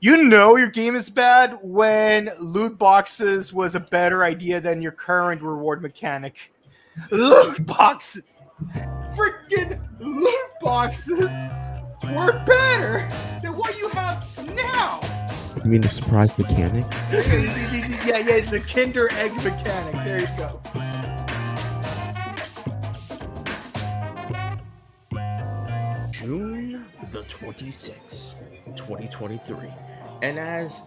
You know your game is bad when loot boxes was a better idea than your current reward mechanic. Loot boxes, freaking loot boxes, were better than what you have now. You mean the surprise mechanics? yeah, yeah, the Kinder Egg mechanic. There you go. June the 26th, 2023. And as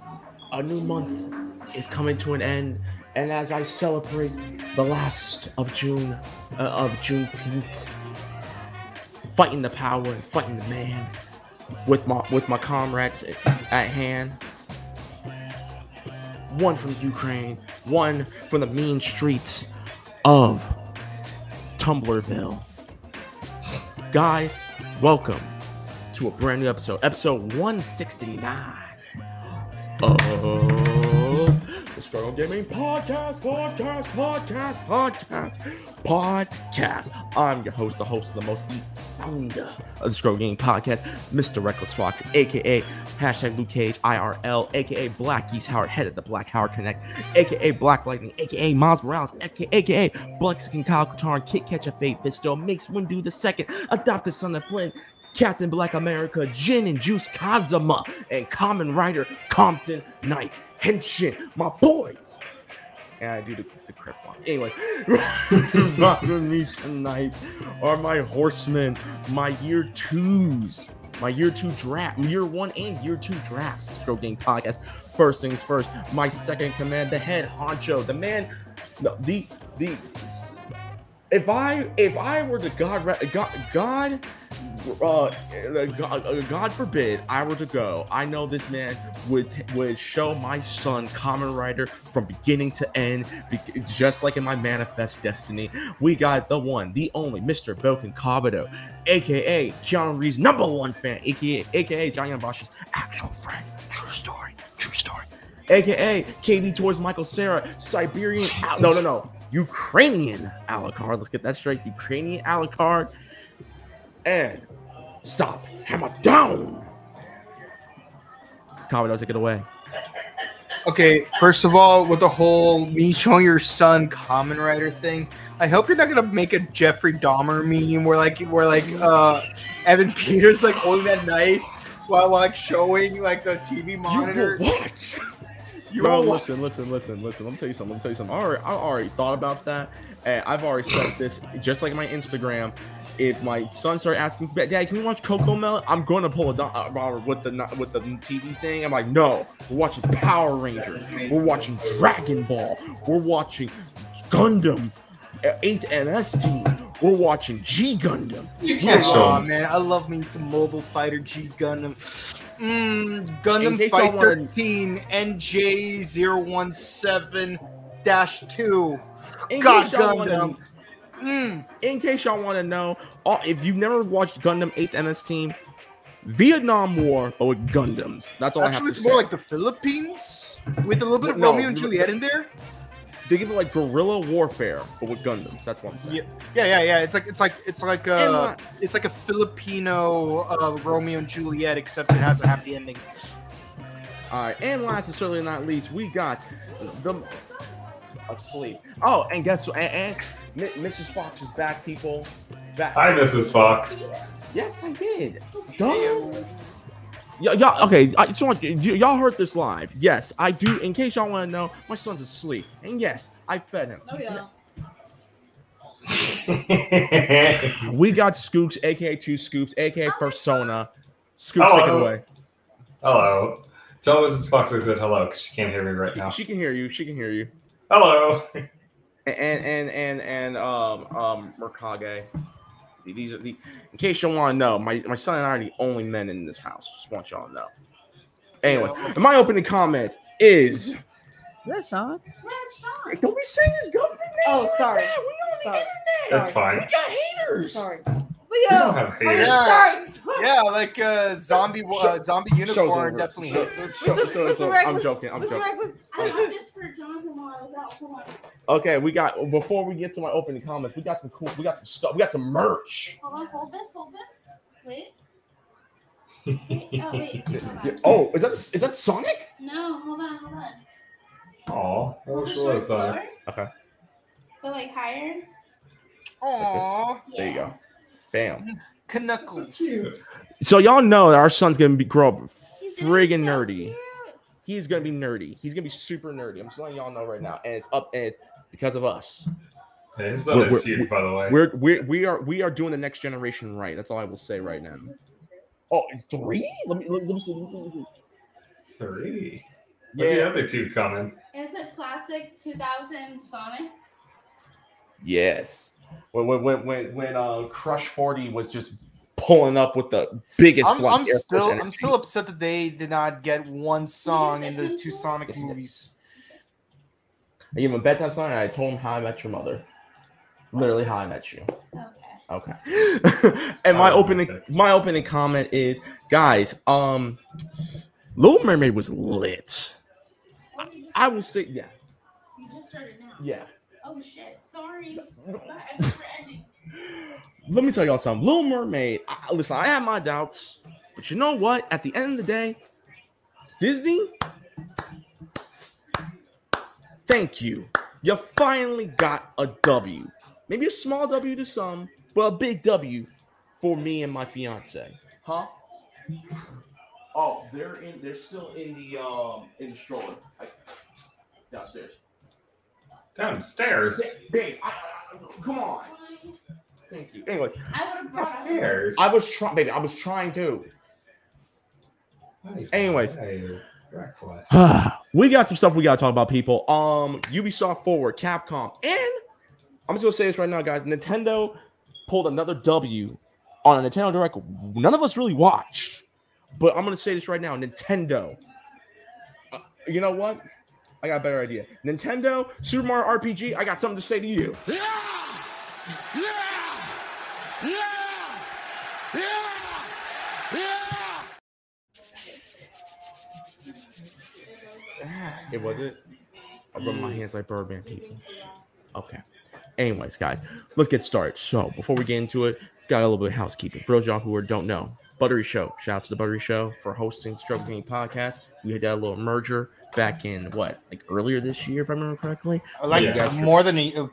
a new month is coming to an end, and as I celebrate the last of June, uh, of Juneteenth, fighting the power and fighting the man with my with my comrades at hand. One from Ukraine, one from the mean streets of Tumblerville. Guys, welcome to a brand new episode, episode 169 of the Scrub Club Gaming Podcast, Podcast, Podcast, Podcast, Podcast. I'm your host, the host of the most founder of the Scrub Club Gaming Podcast, Mr. Reckless Fox, aka hashtag Luke Cage IRL, aka Black Geese Howard, head of the Black Howard Connect, aka Black Lightning, aka Miles Morales, aka, aka Blexican Kyle Katarn, Kit Catcher Fate Fisto, Mace Windu the Second, Adopted Son of Flynn, Captain Black America, Gin and Juice Kazama, and Kamen Rider Compton Knight Henshin, my boys. And I do the, the crip one. Anyway, rocking me tonight are my horsemen, my year twos, my year two draft, year one and year two drafts. Stroke Game Podcast. First things first, my second command, the head honcho, the man, no, the the. If I if I were to God God God uh, God, uh, God forbid I were to go, I know this man would would show my son Kamen Rider from beginning to end, just like in my Manifest Destiny. We got the one, the only Mr. Bouken Kabuto, aka Keanu Reeves' number one fan, aka aka Johnny Bosch's actual friend. True story, true story. AKA KB towards Michael Cera, Siberian. Al- no, no, no. Ukrainian Alucard. Let's get that straight. Ukrainian Alucard. And stop. Hammer down. Commodore, take it away. Okay, first of all, with the whole me showing your son Kamen Rider thing, I hope you're not gonna make a Jeffrey Dahmer meme where like where like uh Evan Peters like holding that knife while like showing like the TV monitor. You will watch. You Bro, listen, listen, listen, listen. Let me tell you something. Let me tell you something. I already, I already thought about that, and I've already said this. Just like my Instagram, if my son started asking, "Dad, can we watch Cocomelon?" I'm going to pull a Don- uh, with the with the TV thing. I'm like, no, we're watching Power Rangers. We're watching Dragon Ball. We're watching Gundam, uh, Eighth MS Team. We're watching G Gundam. You can't show Aw man, I love me some Mobile Fighter G Gundam. Mm, Gundam Fight y'all wanna- 13 NJ017-2. In God case y'all wanna- Gundam. Mm. in case y'all want to know, if you've never watched Gundam 8th MS Team, Vietnam War, but with Gundams. That's all I Actually, have to it's more like the Philippines with a little bit of No, Romeo and Juliet in there. They give it like guerrilla warfare, but with Gundams. That's what I'm saying. Yeah, yeah, yeah, yeah. It's like it's like it's like And uh, it's like a Filipino uh, Romeo and Juliet, except it has a happy ending. All right, and last and certainly not least, we got the asleep. Oh, and guess what? And, and Mi- Mrs. Fox is back, people. Back. Hi, Mrs. Fox. Yes, I did. Duh. Y- y'all, okay, I just want y- y'all heard this live. Yes, I do. In case y'all want to know, my son's asleep, and yes, I fed him. Oh yeah. We got Skooks, aka Two Scoops, aka Persona. Skooks, Hello. take it away. hello. Tell Mrs. Fox I said hello because she can't hear me right now. She can hear you. She can hear you. Hello. And and and and um um Merkage. These are the. In case you want to know, my my son and I are the only men in this house. Just want y'all to know. Anyway, my opening comment is. That's Sean. Don't be saying his government name. Oh, sorry. that. We on the Sorry. internet. That's fine. We got haters. Sorry. We don't Leo. have haters. Yeah. Yeah, like uh, zombie uh, zombie Show's unicorn definitely hits us. So- so- so- Mr. I'm joking. I'm joking. I got this for Jonathan while I was out for my. Okay, we got before we get to my opening comments, we got some cool, we got some stuff, we got some merch. Hold on, hold this, hold this. Wait. Oh wait, hold Oh, is that is that Sonic? No, hold on, hold on. Oh, Hold the was shorts that? lower. Okay. But like higher. Aww, There you go. Bam. Knuckles. Cute. So y'all know that our son's gonna be grow up He's gonna be friggin' so nerdy. cute. He's gonna be nerdy. He's gonna be super nerdy. I'm just letting y'all know right now, and it's up and it's because of us. Yeah, his son We're- is we're- huge, by the way. We're we we are we are doing the next generation right. That's all I will say right now. Oh, three? Let me let me see. Let me see, let me see. Three. Where the other two coming? It's a classic 2000 Sonic. Yes. When when when when when uh, Crush Forty was just pulling up with the biggest. I'm, I'm still I'm still upset that they did not get one song in the two Sonic Yes, they did. movies. I gave him a bedtime song and I told him how I met your mother. Literally how I met you. Okay. Okay. and my Oh, opening okay. my opening comment is, guys, um Little Mermaid was lit. Oh, you just, I will say, yeah, you just started now. yeah. Oh shit. Sorry. But I'm never ending. Let me tell y'all something. Little Mermaid. I, listen, I have my doubts, but you know what? At the end of the day, Disney. Thank you. You finally got a W. Maybe a small W to some, but a big W for me and my fiance. Huh? Oh, they're in. They're still in the um in the stroller. I, downstairs. Downstairs. Babe, I, I, come on. Thank you. Anyways, I would have brought up. Downstairs. I was trying, baby. I was trying to. Anyways. We got some stuff we got to talk about, people. Um, Ubisoft Forward, Capcom, and I'm just gonna say this right now, guys. Nintendo pulled another W on a Nintendo Direct. None of us really watched, but I'm gonna say this right now. Nintendo. Uh, you know what? I got a better idea. Nintendo Super Mario RPG. I got something to say to you. Yeah! Yeah! Yeah! Yeah! Yeah! It was it. I rub my hands like Birdman people. Okay. Anyways, guys, let's get started. So before we get into it, got a little bit of housekeeping. For those of y'all who are- don't know, Buttery Show. Shout out to the Buttery Show for hosting Struggle Game Podcast. We had that little merger back in what, like earlier this year, if I remember correctly. Uh, like Yeah. more than a, uh,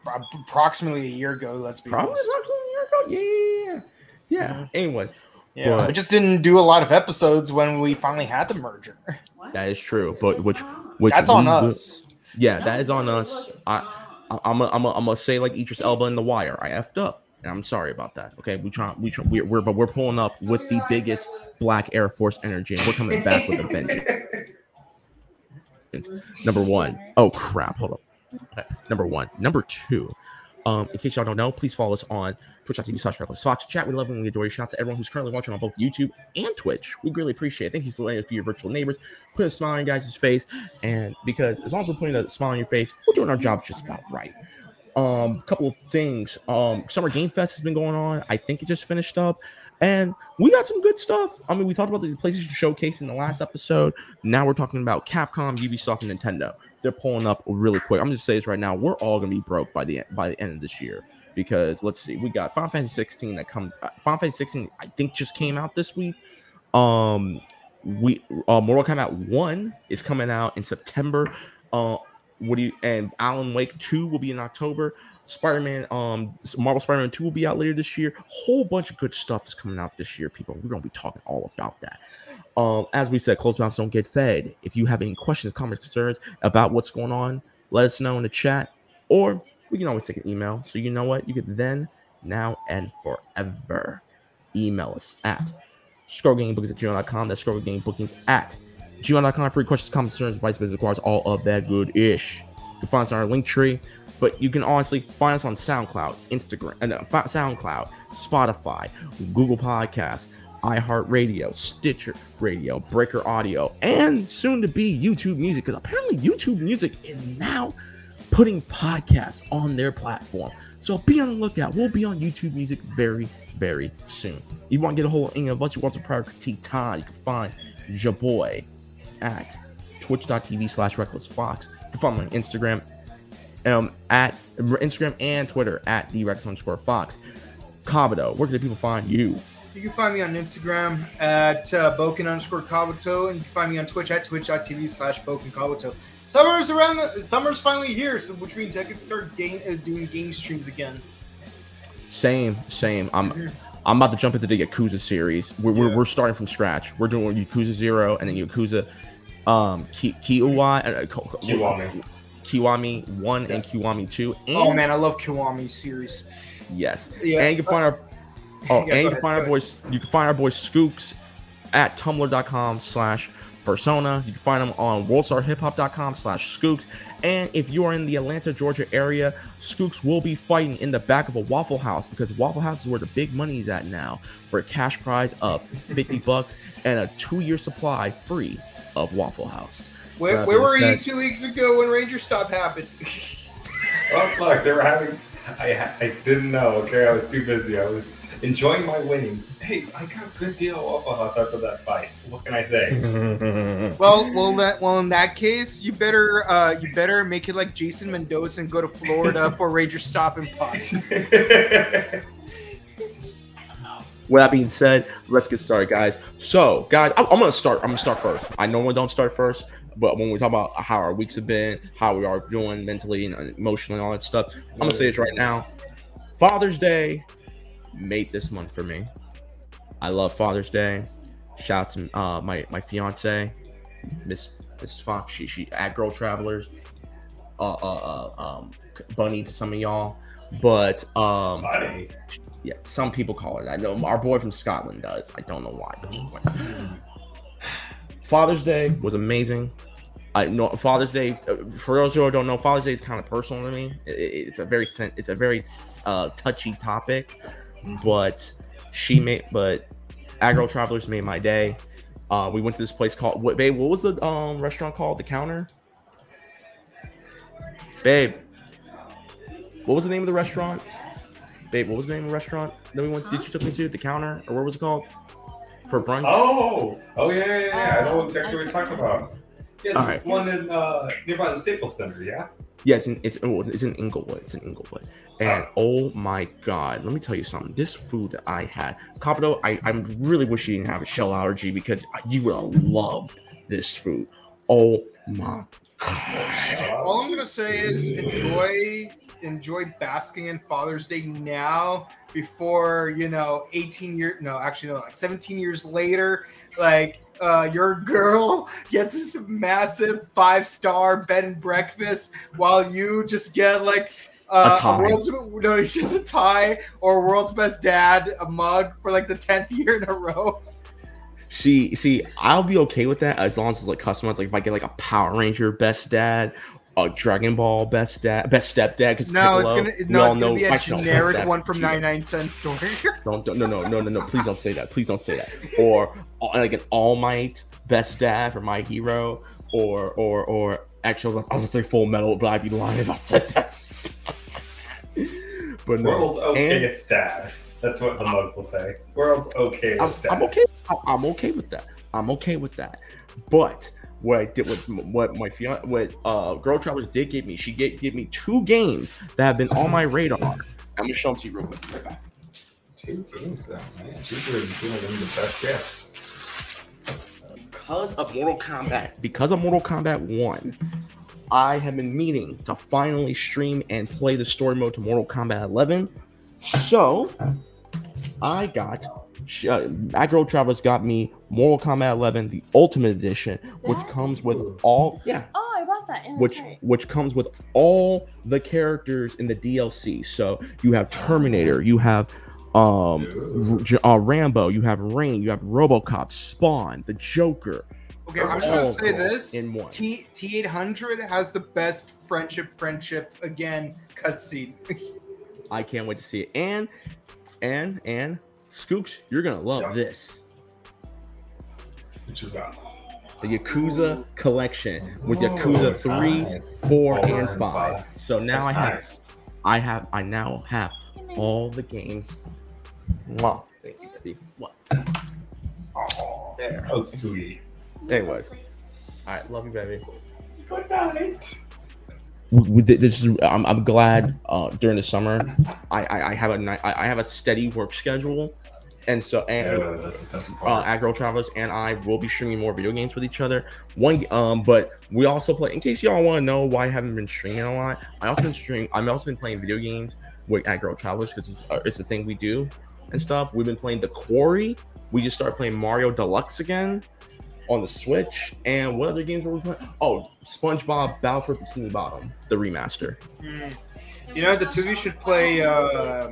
approximately a year ago. Let's be Probably honest. approximately a year ago. Yeah, yeah, yeah. Yeah. Anyways, Yeah, But- we just didn't do a lot of episodes when we finally had the merger. What? that is true. But which, which That's on we will- us. Yeah, No, that is on us. I, wrong. I, I'm a, I'm a, I'm gonna say like Idris Elba in The Wire. I effed up, and I'm sorry about that. Okay, we try, we try, we're, we're but we're pulling up with the biggest Black Air Force energy, and we're coming back with a vengeance. Number one. Oh crap! Hold up. Okay, Number one. Number two. Um, in case y'all don't know, please follow us on twitch.tv slash Fox chat. We love and we adore you. Shout out to everyone who's currently watching on both YouTube and Twitch. We greatly appreciate it. Thank you for letting us your virtual neighbors. Put a smile on guys' face. And because as long as we're putting a smile on your face, we're doing our jobs just about right. Um, couple of things. Um, Summer Game Fest has been going on. I think it just finished up. And we got some good stuff. I mean, we talked about the PlayStation Showcase in the last episode. Now we're talking about Capcom, Ubisoft, and Nintendo. They're pulling up really quick. I'm just saying this right now. We're all gonna be broke by the by the end of this year because let's see, we got Final Fantasy 16 that come. Uh, Final Fantasy 16, I think, just came out this week. Um, we uh, Mortal Kombat One is coming out in September. Uh, what do you and Alan Wake Two will be in October. Spider-Man, um, Marvel Spider-Man 2 will be out later this year. Whole bunch of good stuff is coming out this year, people. We're gonna be talking all about that. Um, as we said, closed mouths don't get fed. If you have any questions, comments, concerns about what's going on, let us know in the chat, or we can always take an email. So you know what? You could then, now, and forever email us at scrollgamebookings at gmail.com. That's scrollgamebookings at gmail.com. Free questions, comments, concerns, advice, business requires all of that good ish. You can find us on our link tree, but you can honestly find us on SoundCloud, Instagram, uh, Fa- SoundCloud, Spotify, Google Podcasts, iHeartRadio, Stitcher Radio, Breaker Audio, and soon to be YouTube Music. Because apparently YouTube Music is now putting podcasts on their platform. So be on the lookout. We'll be on YouTube Music very, very soon. You want to get a hold of any of us? You want some prior critique time? You can find your boy at twitch.tv slash reckless fox. You can find me on Instagram um, at Instagram and Twitter at the reckless underscore fox. Kabuto, where can the people find you? You can find me on Instagram at uh, Bouken underscore Kabuto, and you can find me on Twitch at twitch.tv slash Bouken Kabuto. Summer's around. The, summer's finally here, so which means I can start game, uh, doing game streams again. Same, same. I'm Mhm. I'm about to jump into the Yakuza series. We're, we're, we're starting from scratch. We're doing Yakuza Zero and then Yakuza um Ki- Kiwami uh, Ko- Ko- Kiwami. Kiwami One and Kiwami Two. Oh, and Oh man, I love Kiwami series. yes, Yeah, and you can find our oh, Yeah, and you can ahead, find our boys. You can find our boys Skooks at tumblr.com slash persona. You can find them on worldstarhiphop.com slash Skooks. And if you are in the Atlanta, Georgia area, Skooks will be fighting in the back of a Waffle House because Waffle House is where the big money is at now for a cash prize of 50 bucks and a two-year supply free of Waffle House. Where, where were you two weeks ago when Ranger Stop happened? Oh fuck! They were having. I I didn't know. Okay, I was too busy. I was enjoying my winnings. Hey, I got a good deal at Waffle House after that fight. What can I say? well, well, that well in that case, you better uh, you better make it like Jason Mendoza and go to Florida for Ranger Stop and Pop. With that being said, let's get started, guys. So, guys, I'm, I'm gonna start. I'm gonna start first. I normally don't start first, but when we talk about how our weeks have been, how we are doing mentally and emotionally, all that stuff, I'm gonna say this right now. Father's Day made this month for me. I love Father's Day. Shouts to uh, my my fiance, Miss Mrs. Fox. She she at Girl Travelers. Uh, uh, uh, um, Bunny to some of y'all, but um, yeah, some people call it. I know our boy from Scotland does. I don't know why. but- Father's Day was amazing. Know Father's Day. uh, For those who don't know, Father's Day is kind of personal to me. It- it- it's a very it's a very uh, touchy topic, but she made but Agro Travelers made my day. Uh, we went to this place called what babe? What was the um restaurant called? The Counter. Babe, what was the name of the restaurant? Babe, what was the name of the restaurant that we went? Did you took me to the counter, or what was it called? For brunch. Oh, oh yeah, yeah, yeah. I know exactly what you're talking about. Yes, All right. one in uh, nearby the Staples Center. Yeah. Yes, in, it's oh, it's in Inglewood. It's in Inglewood. And oh my god, let me tell you something. This food that I had, Capital, I, I really wish you didn't have a shell allergy because you would have loved this food. Oh my god. All I'm gonna say is enjoy enjoy basking in Father's Day now before you know 18 years no actually no like 17 years later like uh, your girl gets this massive five star bed and breakfast while you just get like uh, A tie. world's no just a tie or world's best dad a mug for like the 10th year in a row See, see, I'll be okay with that as long as it's like customized. Like if I get like a Power Ranger best dad, a Dragon Ball best dad, best stepdad. Because no it's gonna no it's gonna be a generic step- one from Peter. 99 cent store Don't, don't no no no no no please don't say that please don't say that or uh, like an All Might best dad for my hero or or or actually I was gonna say Full Metal but I'd be lying if I said that. but no, World's and okayest dad. That's what the mug will say. World's okayest I'm, dad. I'm okay. I'm okay with that. I'm okay with that. But what I did, what what my fiance, what uh, Girl Travelers did give me, she gave, give me two games that have been on my radar. I'm gonna show them to you real quick. Right back. Two games though, man. She's really doing them the best gifts. because of Mortal Kombat, because of Mortal Kombat 1, I have been meaning to finally stream and play the story mode to Mortal Kombat 11. So, I got uh, Agro Travelers got me Mortal Kombat 11, the Ultimate Edition, which comes with all yeah, Oh, I bought that. Yeah, which right. which comes with all the characters in the DLC. So you have Terminator, you have um Ooh. Uh, Rambo, you have Rain, you have RoboCop, Spawn, the Joker, Okay, I'm just gonna say this. in one. T T eight hundred has the best friendship friendship again cutscene. I can't wait to see it. And and and Skooks, you're gonna love Yeah. this. What you got? The Yakuza collection with Oh, Yakuza three, nice. four, Four and and five. five. So now I That's have nice. I have I now have all the games. Mwah. Thank you, baby. What? Oh, There. that was sweet. Anyways. All right, love you, baby. Good night. With this is I'm, I'm glad uh during the summer I, I I have a ni- I I have a steady work schedule and so and Yeah, that's, that's uh, at Girl Travelers and I will be streaming more video games with each other. One, um, but we also play. In case y'all want to know why I haven't been streaming a lot, I also been streaming. I've also been playing video games with at Girl Travelers because it's uh, it's a thing we do and stuff. We've been playing The Quarry. We just started playing Mario Deluxe again on the Switch. And what other games were we playing? Oh, SpongeBob Battle for Bikini Bottom, the remaster. Mm. You know, the two of you should play. Uh,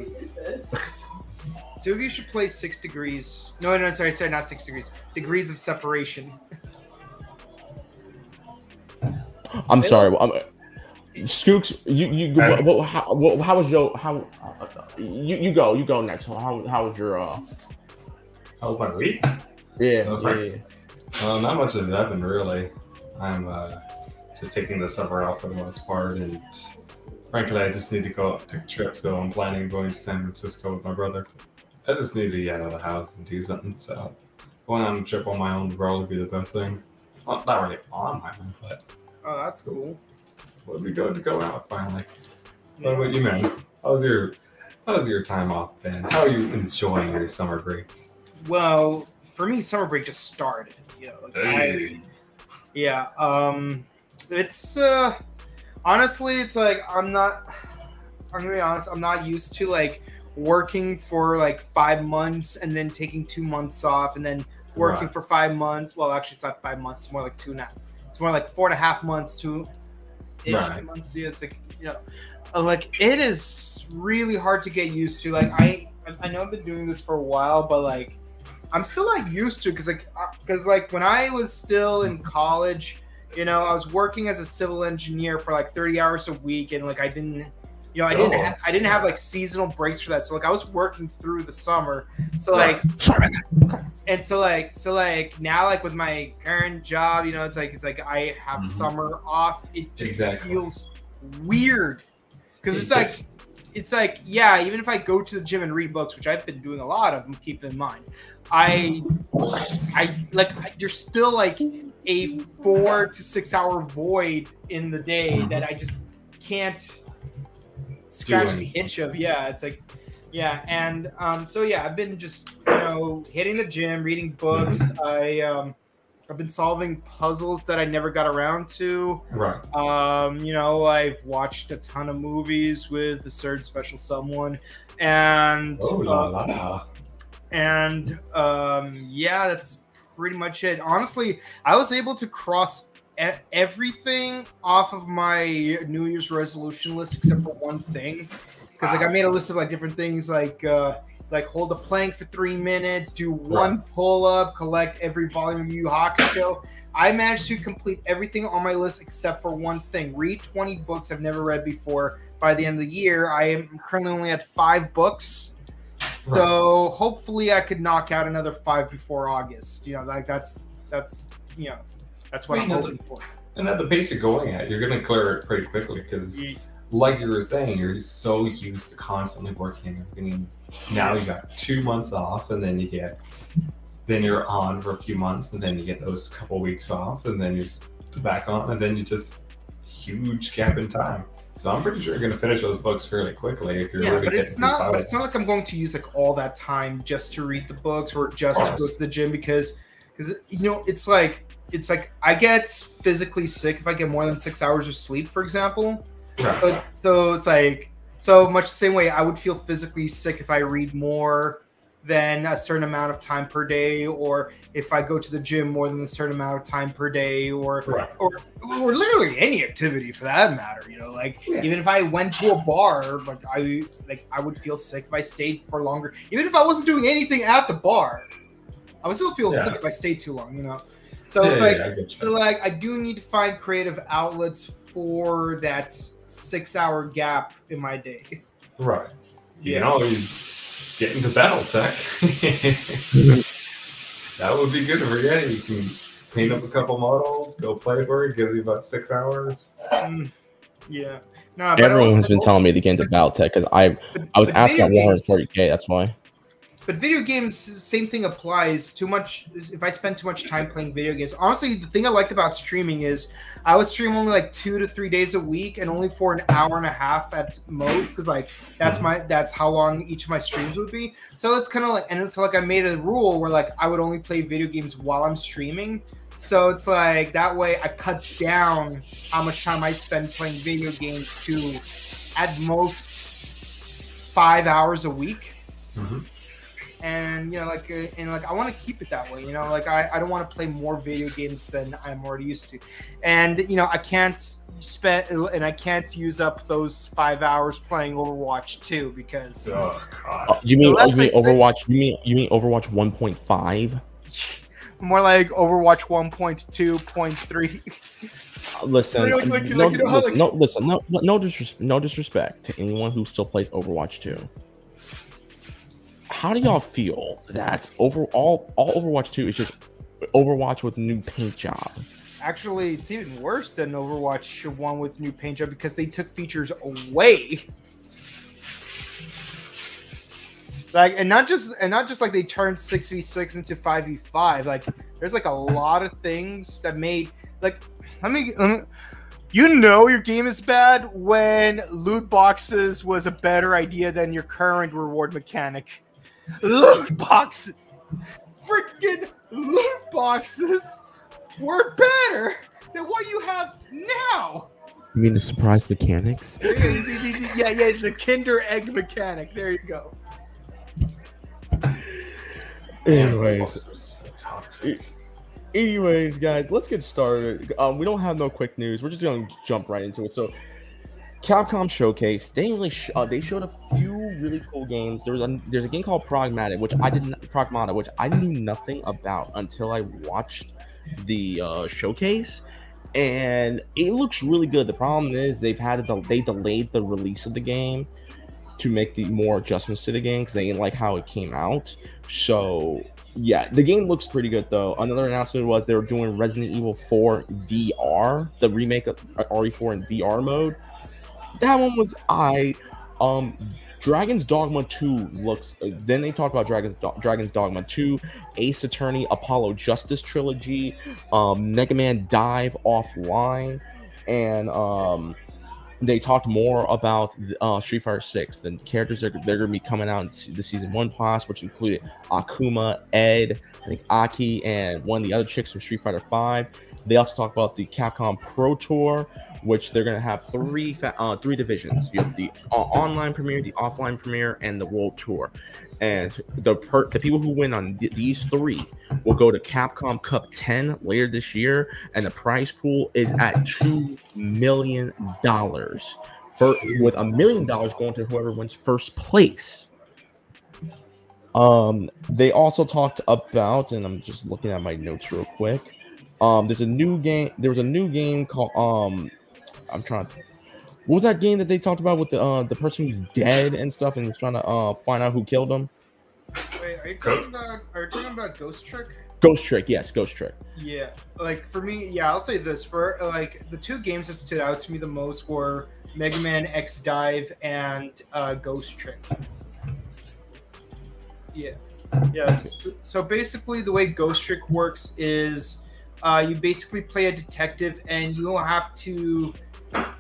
two of you should play Six Degrees. No, no, sorry, sorry, not Six Degrees. Degrees of Separation. I'm sorry. Um, Skooks, you you Alright. what, what, how, what, how was your how you you go you go next. How how was your uh How was my week? yeah yeah, Well, not much has happened really. I'm uh, just taking the summer off for the most part, and frankly, I just need to go take a trip. So I'm planning on going to San Francisco with my brother. I just need to get out of the house and do something. So going on a trip on my own would probably be the best thing. Well, not really on my own, but Oh, that's cool. would be good to go out finally. What about you, man? How's your How's your time off been? How are you enjoying your summer break? Well, for me, summer break just started. You know, like I, yeah. Um, it's uh, honestly, it's like I'm not. I'm gonna be honest. I'm not used to like working for like five months and then taking two months off and then working Right. for five months. Well, actually, it's not five months. It's more like two and a half. It's more like four and a half months, two ish Right. months. Yeah, it's like you know, uh, like it is really hard to get used to. Like I, I know I've been doing this for a while, but like I'm still not used to because like because like when I was still in college, you know, I was working as a civil engineer for like 30 hours a week, and like I didn't. You know, I didn't. Oh. Ha- I didn't have like seasonal breaks for that. So like, I was working through the summer. So like, Sorry and so like so like now like with my current job you know it's like it's like i have Mhm. summer off it just Exactly. feels weird because it's like it's like yeah even if i go to the gym and read books which i've been doing a lot of them keep in mind i i like there's still like a four to six hour void in the day that i just can't scratch the itch of. Yeah it's like yeah and um so yeah i've been just you know hitting the gym reading books. I um i've been solving puzzles that i never got around to right. um, you know, I've watched a ton of movies with the third special someone, and Oh la uh, la. and um, yeah, that's pretty much it. Honestly, I was able to cross e- everything off of my New Year's resolution list except for one thing, because like I made a list of like different things like. Uh, like hold a plank for three minutes, do one pull up, collect every volume of Yu Yu Hakusho. I managed to complete everything on my list except for one thing. Read 20 books I've never read before. By the end of the year, I am currently only at five books. So hopefully I could knock out another five before August. You know, like that's that's you know that's what Wait, I'm no, hoping for. And at the pace you're going at, you're gonna clear it pretty quickly because, like you were saying, you're so used to constantly working and everything. Now you got two months off, and then you get, then you're on for a few months, and then you get those couple weeks off, and then you're back on, and then you just huge gap in time. So I'm pretty sure you're gonna finish those books fairly quickly if you're Yeah, really but it's not. But it's not like I'm going to use like all that time just to read the books or just to go to the gym because, because you know, it's like it's like I get physically sick if I get more than six hours of sleep, for example. Right. So it's, so it's like so much the same way I would feel physically sick if I read more than a certain amount of time per day, or if I go to the gym more than a certain amount of time per day, or Right. or or literally any activity for that matter. You know, like Yeah. even if I went to a bar, like I like I would feel sick if I stayed for longer. Even if I wasn't doing anything at the bar, I would still feel Yeah. sick if I stayed too long. You know, so Yeah, it's yeah, like yeah, I get you. so like I do need to find creative outlets for that six hour gap in my day. Right. You Yeah. can always get into battle tech. that would be good for you. You can clean up a couple models, go play for it, give you about six hours. Mm, yeah. No, Everyone's been telling me to get into battle Battletech because I I was but asking at video games- 140k. That's why. But video games, same thing applies. Too much. If I spend too much time playing video games, honestly, the thing I liked about streaming is I would stream only like two to three days a week, and only for an hour and a half at most, because like that's my that's how long each of my streams would be. So it's kind of like, and it's like I made a rule where like I would only play video games while I'm streaming. So it's like that way I cut down how much time I spend playing video games to at most five hours a week. Mhm. And you know, like, uh, and like, I want to keep it that way. You know, like, I, I don't want to play more video games than I'm already used to. And you know, I can't spend and I can't use up those five hours playing Overwatch 2 because Oh god. Uh, you mean, you mean I say- Overwatch? You mean you mean Overwatch 1.5? more like Overwatch 1.2.3. Uh, Listen, Like- like- no, like, you know how, listen, like- no, listen, no, no, disres- no disrespect to anyone who still plays Overwatch 2. How do y'all feel that overall, all Overwatch 2 is just Overwatch with new paint job? Actually, it's even worse than Overwatch 1 with new paint job because they took features away. Like and not just and not just like they turned 6v6 into 5v5. Like there's like a lot of things that made like let me, let me you know your game is bad when loot boxes was a better idea than your current reward mechanic. Loot boxes. Freaking loot boxes were better than what you have now. You mean the surprise mechanics? yeah, yeah, yeah, the Kinder Egg mechanic. There you go. Anyways, Toxic. anyways, guys, let's get started. Um, we don't have no quick news. We're just gonna jump right into it. So, Capcom Showcase. They really sh- uh, they showed a few really cool games. There was a there's a game called Pragmatic, which I didn't Pragmata, which I knew nothing about until I watched the uh, showcase, and it looks really good. The problem is they've had to they delayed the release of the game to make the more adjustments to the game because they didn't like how it came out. So yeah, the game looks pretty good though. Another announcement was they were doing Resident Evil 4 VR, the remake of uh, RE4 in VR mode. That one was I. Um, Dragon's Dogma 2 looks. Uh, then they talk about Dragon's Do- Dragon's Dogma 2, Ace Attorney, Apollo Justice trilogy, um, Mega Man Dive Offline, and um, they talked more about uh, Street Fighter 6 and characters that they're going to be coming out in the season one pass, which included Akuma, Ed, I think Aki, and one of the other chicks from Street Fighter 5. They also talked about the Capcom Pro Tour, which they're going to have three fa- uh, three divisions. You have the uh, online premiere, the offline premiere, and the World Tour. And the per- the people who win on th- these three will go to Capcom Cup 10 later this year, and the prize pool is at two million dollars. With a million dollars going to whoever wins first place. Um, they also talked about, and I'm just looking at my notes real quick. Um, there's a new game. There was a new game called um, I'm trying. To, what was that game that they talked about with the uh the person who's dead and stuff, and was trying to uh find out who killed him? Wait, are you talking about? Are you talking about Ghost Trick? Ghost Trick, yes, Ghost Trick. Yeah, like for me, yeah, I'll say this for like the two games that stood out to me the most were Mega Man X Dive and uh, Ghost Trick. Yeah, yeah. So, so basically, the way Ghost Trick works is uh, you basically play a detective, and you have to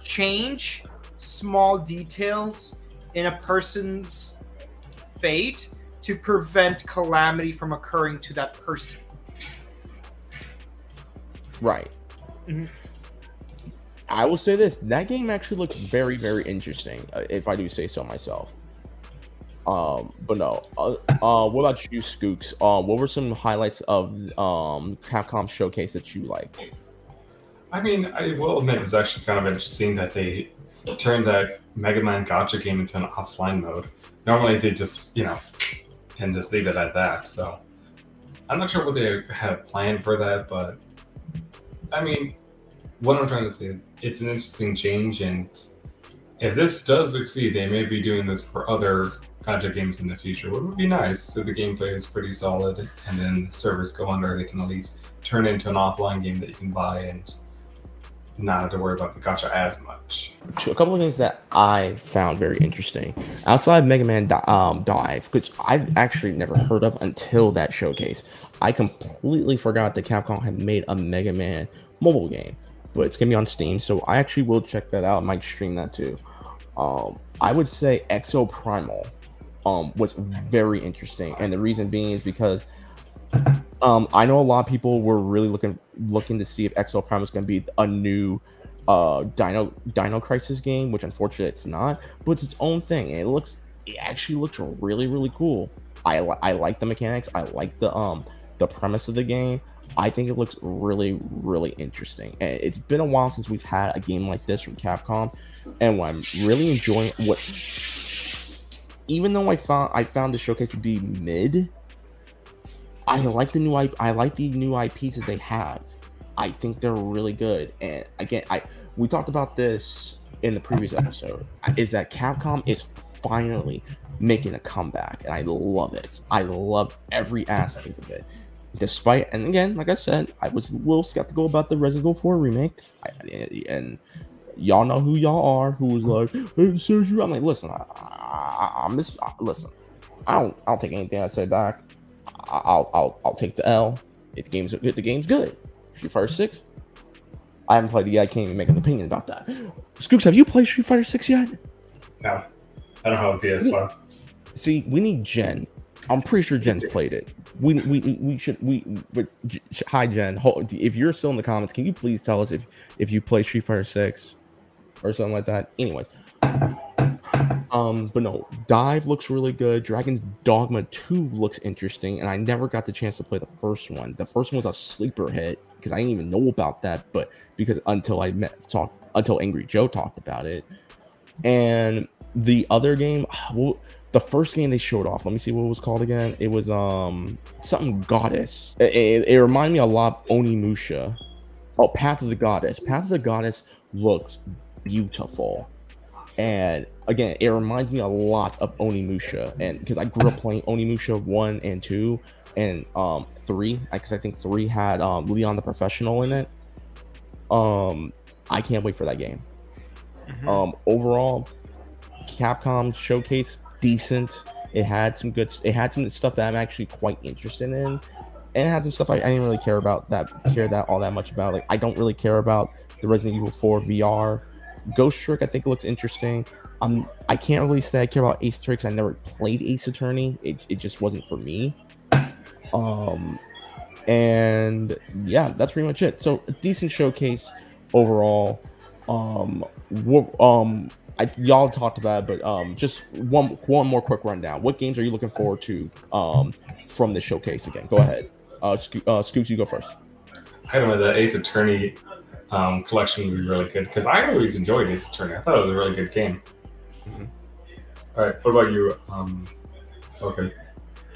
change small details in a person's fate to prevent calamity from occurring to that person. Right. Mhm. I will say this: that game actually looks very, very interesting, uh, if I do say so myself. Um, but no. Uh, uh, what about you, Skooks? Um, what were some highlights of um Capcom showcase that you like? I mean, I will admit it's actually kind of interesting that they turned that Mega Man gacha game into an offline mode. Normally they just, you know, and just leave it at that. So I'm not sure what they have planned for that, but I mean, what I'm trying to say is it's an interesting change, and if this does succeed, they may be doing this for other gacha games in the future, which would be nice. So the gameplay is pretty solid, and then the servers go under, they can at least turn into an offline game that you can buy and not have to worry about the gacha as much. a couple of things that I found very interesting outside Mega Man um, Dive, which I've actually never heard of until that showcase. I completely forgot that Capcom had made a Mega Man mobile game, but it's gonna be on Steam, so I actually will check that out. I might stream that too. Um, I would say Exoprimal um, was very interesting, and the reason being is because um, I know a lot of people were really looking looking to see if Exo Prime was going to be a new uh, Dino Dino Crisis game, which unfortunately it's not, but it's its own thing. It looks it actually looks really really cool. I I like the mechanics. I like the um the premise of the game. I think it looks really really interesting. And it's been a while since we've had a game like this from Capcom, and what I'm really enjoying what even though I found I found the showcase to be mid, I like the new IP, I like the new IPs that they have. I think they're really good. And again, I we talked about this in the previous episode. Is that Capcom is finally making a comeback, and I love it. I love every aspect of it. Despite, and again, like I said, I was a little skeptical about the Resident Evil 4 remake, I, and y'all know who y'all are. Who was like, "Hey, Sergio," I'm like, listen, I, I, I'm this. Listen, I don't, I don't take anything I say back. I'll, I'll, I'll take the L. If the game's good, the game's good. Street Fighter Six. I haven't played it yet. I can't even make an opinion about that. Skooks, have you played Street Fighter Six yet? No, I don't have a PS5. See, we need Jen. I'm pretty sure Jen's played it. We we, we, we should we but hi Jen. If you're still in the comments, can you please tell us if if you play Street Fighter Six or something like that? Anyways, um, but no, Dive looks really good. Dragon's Dogma Two looks interesting, and I never got the chance to play the first one. The first one was a sleeper hit because I didn't even know about that, but because until I met talk until Angry Joe talked about it, and the other game, well, the first game they showed off. Let me see what it was called again. It was um something goddess. It, it, it reminded me a lot of Onimusha. Oh, Path of the Goddess. Path of the Goddess looks beautiful. And again, it reminds me a lot of Onimusha, and because I grew up playing Onimusha one and two, and um three, because I think three had um Leon the Professional in it. Um, I can't wait for that game. Um, overall, Capcom showcase decent. It had some good. It had some stuff that I'm actually quite interested in, and it had some stuff I, I didn't really care about that care that all that much about. Like I don't really care about the Resident Evil 4 VR. Ghost Trick I think it looks interesting. Um, I can't really say I care about Ace Attorney 'cause I never played Ace Attorney. It, it just wasn't for me. Um, and yeah, that's pretty much it. So a decent showcase overall. Um, um, I, y'all talked about it, but um, just one one more quick rundown. What games are you looking forward to um from the showcase again? Go ahead. Uh, Sco- uh Skooks, you go first. I don't know, the Ace Attorney um, collection would be really good because I always enjoyed Ace Attorney. I thought it was a really good game. Mhm. All right, what about you? Um, okay.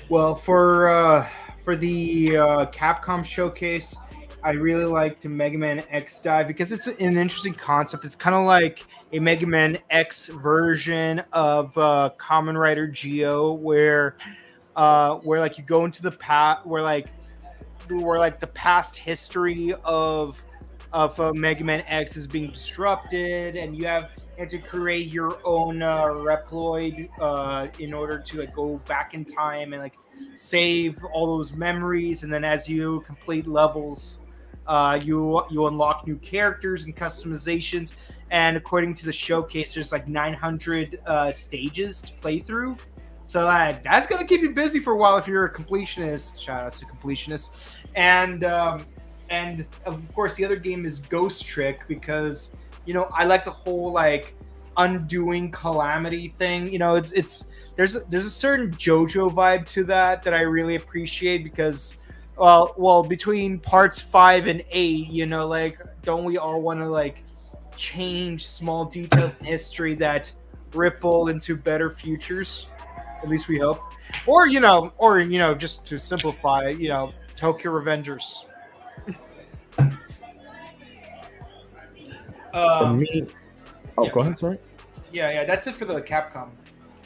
Well, for uh, for the uh, Capcom showcase, I really liked Mega Man X Dive because it's an interesting concept. It's kind of like a Mega Man X version of uh, Kamen Rider Zi-O, where uh, where like you go into the past, where like where like the past history of of uh, Mega Man X is being disrupted, and you have to create your own uh, Reploid uh, in order to like go back in time and like save all those memories. And then as you complete levels, uh, you you unlock new characters and customizations. And according to the showcase, there's like 900 uh, stages to play through. So like, that's gonna keep you busy for a while if you're a completionist. Shout out to completionists. And um, and of course the other game is Ghost Trick because you know I like the whole like undoing calamity thing. You know, it's it's there's a, there's a certain JoJo vibe to that that I really appreciate because well well between parts five and eight, you know, like don't we all want to like change small details in history that ripple into better futures? At least we hope. Or you know, or you know, just to simplify, you know, Tokyo Revengers. For um, me, oh, yeah. go ahead. Sorry. yeah, yeah, that's it for the Capcom.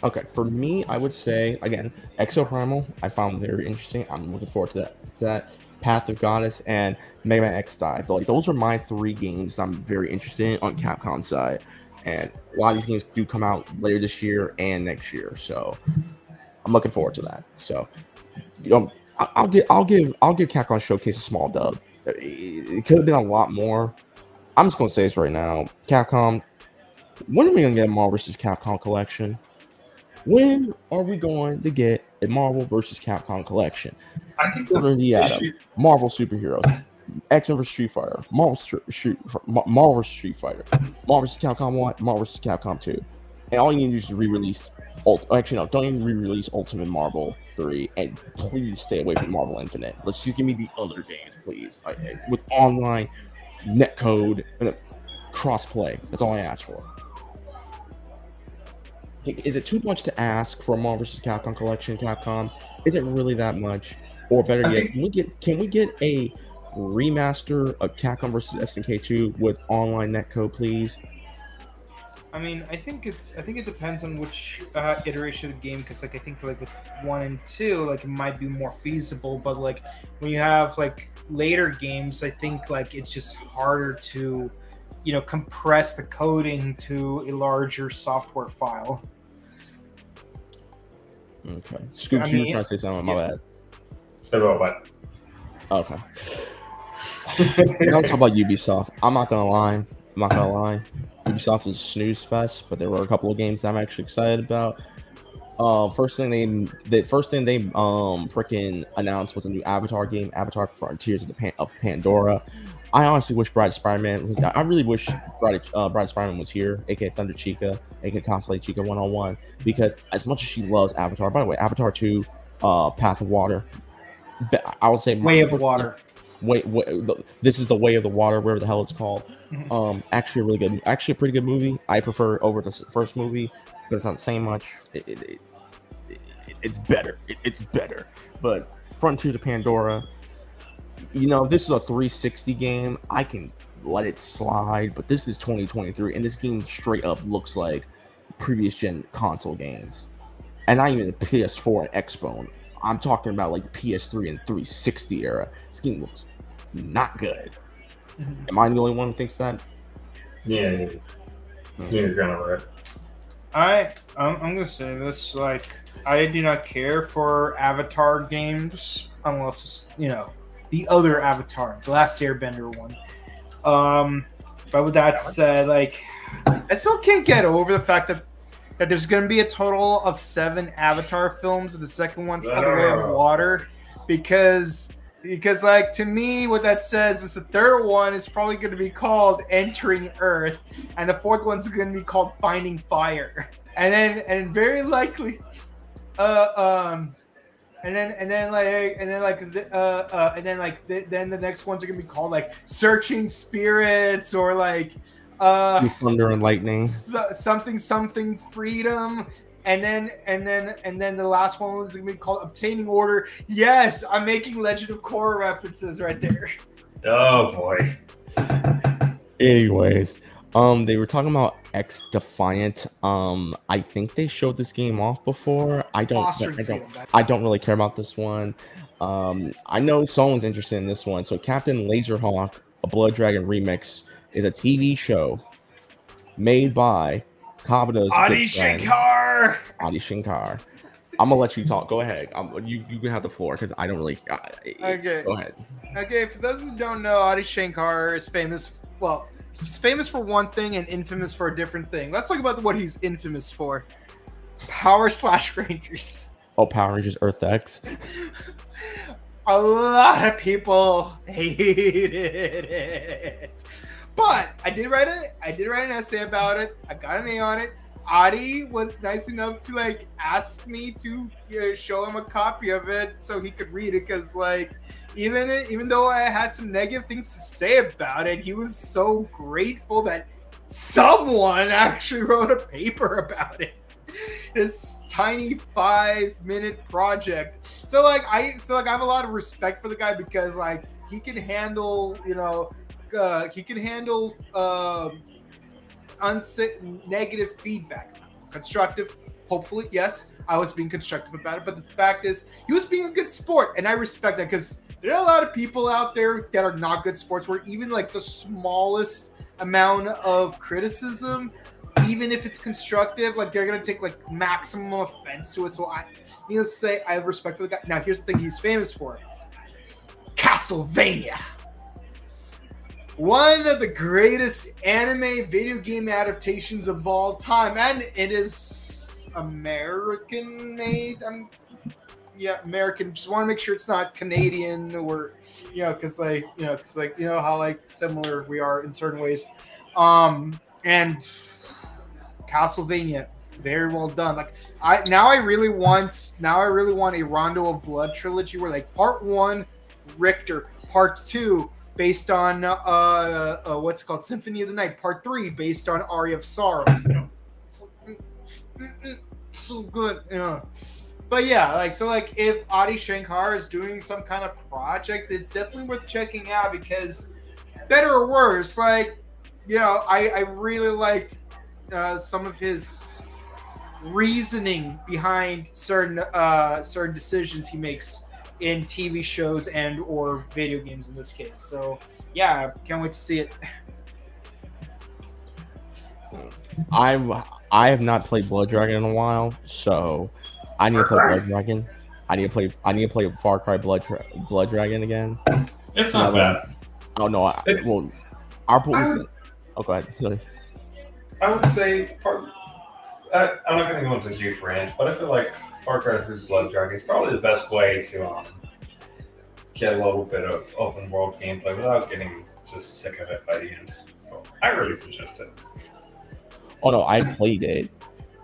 Okay, for me, I would say again, Exoprimal. I found very interesting. I'm looking forward to that. To that Path of Goddess and Mega Man X Dive. Like those are my three games I'm very interested in on Capcom side. And a lot of these games do come out later this year and next year, so I'm looking forward to that. So, you know, I- I'll give, I'll give, I'll give Capcom Showcase a small dub. It, it could have been a lot more. I'm just gonna say this right now, Capcom. When are we gonna get a Marvel vs. Capcom collection? When are we going to get a Marvel vs. Capcom collection? I think Order the Atom, Marvel superheroes, X Men vs Street Fighter, Marvel Str- Street, Marvel Street Fighter, Marvel vs Capcom One, Marvel vs Capcom Two, and all you need to do is re-release. Ult- actually, no, don't even re-release Ultimate Marvel Three, and please stay away from Marvel Infinite. Let's just give me the other games, please, I, I- with online netcode and a cross-play. That's all I ask for. Is it too much to ask for a Marvel vs. Capcom collection, Capcom? Is it really that much? Or better yet, can we get can we get a remaster of Capcom versus SNK 2 with online netcode, please? I mean, I think it's. I think it depends on which uh, iteration of the game, because like I think like with one and two, like it might be more feasible. But like when you have like later games, I think like it's just harder to, you know, compress the coding to a larger software file. Okay. Scoop, I you were mean, trying to say something. My yeah. bad. so about what? Okay. Let's talk about Ubisoft. I'm not gonna lie. I'm not gonna lie. Ubisoft is a snooze fest, but there were a couple of games that I'm actually excited about. Uh, first thing they the first thing they um freaking announced was a new Avatar game, Avatar Frontiers of the Pan- of Pandora. I honestly wish Bride Spider-Man was. I really wish Bride uh, Bride Spider-Man was here, aka Thunder Chica, aka Cosplay Chica one on one. Because as much as she loves Avatar, by the way, Avatar two, uh, Path of Water. I would say Way of the water. Way, way the- this is the way of the water whatever the hell it's called. Mhm. um actually a really good actually a pretty good movie. I prefer over the first movie but it's not saying much. It, it, it, it- it's better. It, it's better. But frontiers of pandora you know this is a 360 game. I can let it slide but this is 2023 and this game straight up looks like previous gen console games. And not even the ps4 and xbone i'm talking about like the ps3 and 360 era. This game looks not good Mhm. am i the only one who thinks that Yeah, yeah, yeah. you're gonna right. I I'm, I'm gonna say this like I do not care for Avatar games unless it's you know the other Avatar, the Last Airbender one. Um, but with that said, like I still can't get over the fact that that there's gonna be a total of seven Avatar films, and the second one's called The Way of Water, because because like to me what that says is the third one is probably going to be called entering earth and the fourth one's going to be called finding fire. And then and very likely uh um and then and then like and then like the- uh, uh and then like the, then the next ones are gonna be called like searching spirits or like uh thunder and lightning. something something freedom and then and then and then the last one is gonna be called obtaining order yes i'm making legend of korra references right there Oh boy. anyways um they were talking about x defiant um i think they showed this game off before i don't Ostrich i don't I don't really care about this one. Um, I know someone's interested in this one. So, Captain Laserhawk, a Blood Dragon remix, is a TV show made by Kabuto's adi shankar Adi Shankar. I'm gonna let you talk. Go ahead. Um, you you can have the floor because I don't really. Uh, Okay. Go ahead. okay for those who don't know adi shankar is famous well he's famous for one thing and infamous for a different thing let's talk about what he's infamous for power slash rangers Oh, Power Rangers Earth X. a lot of people hated it. But I did write it. I did write an essay about it. I got an A on it. Adi was nice enough to like ask me to you know, show him a copy of it so he could read it because like even even though I had some negative things to say about it, he was so grateful that someone actually wrote a paper about it. This tiny five minute project so like I so like I have a lot of respect for the guy because like he can handle you know uh, he can handle unsa- negative feedback, constructive hopefully, yes, I was being constructive about it. But the fact is, he was being a good sport, and I respect that because there are a lot of people out there that are not good sports. Where even like the smallest amount of criticism, even if it's constructive, like they're gonna take like maximum offense to it. So I, needless to say, I have respect for the guy. Now here's the thing: he's famous for Castlevania one of the greatest anime video game adaptations of all time, and it is American made. I'm yeah, American. Just want to make sure it's not Canadian or you know, because like you know, it's like you know how like similar we are in certain ways. Um, and Castlevania, very well done. Like I now I really want now I really want a Rondo of Blood trilogy where like part one, Richter, part two, based on uh, uh, what's it called Symphony of the Night Part Three, based on Aria of Sorrow. So, mm, mm, mm, so good, yeah. But yeah, like so, like if Adi Shankar is doing some kind of project, it's definitely worth checking out because, better or worse, like you know, I I really like uh, some of his reasoning behind certain uh certain decisions he makes in TV shows and or video games in this case. So yeah, can't wait to see it. I've I have not played Blood Dragon in a while, so I need to play Blood Dragon. I need to play. I need to play Far Cry Blood Dra- Blood Dragon again. It's not Yeah, bad. Oh no! I, It's- well, our police. I would- Oh, go ahead. Sorry. I would say part. I, I'm not going to go into a huge rant, but I feel like Far Cry 3's Blood Dragon is probably the best way to um, get a little bit of open world gameplay without getting just sick of it by the end. So I really suggest it. Oh no, I played it.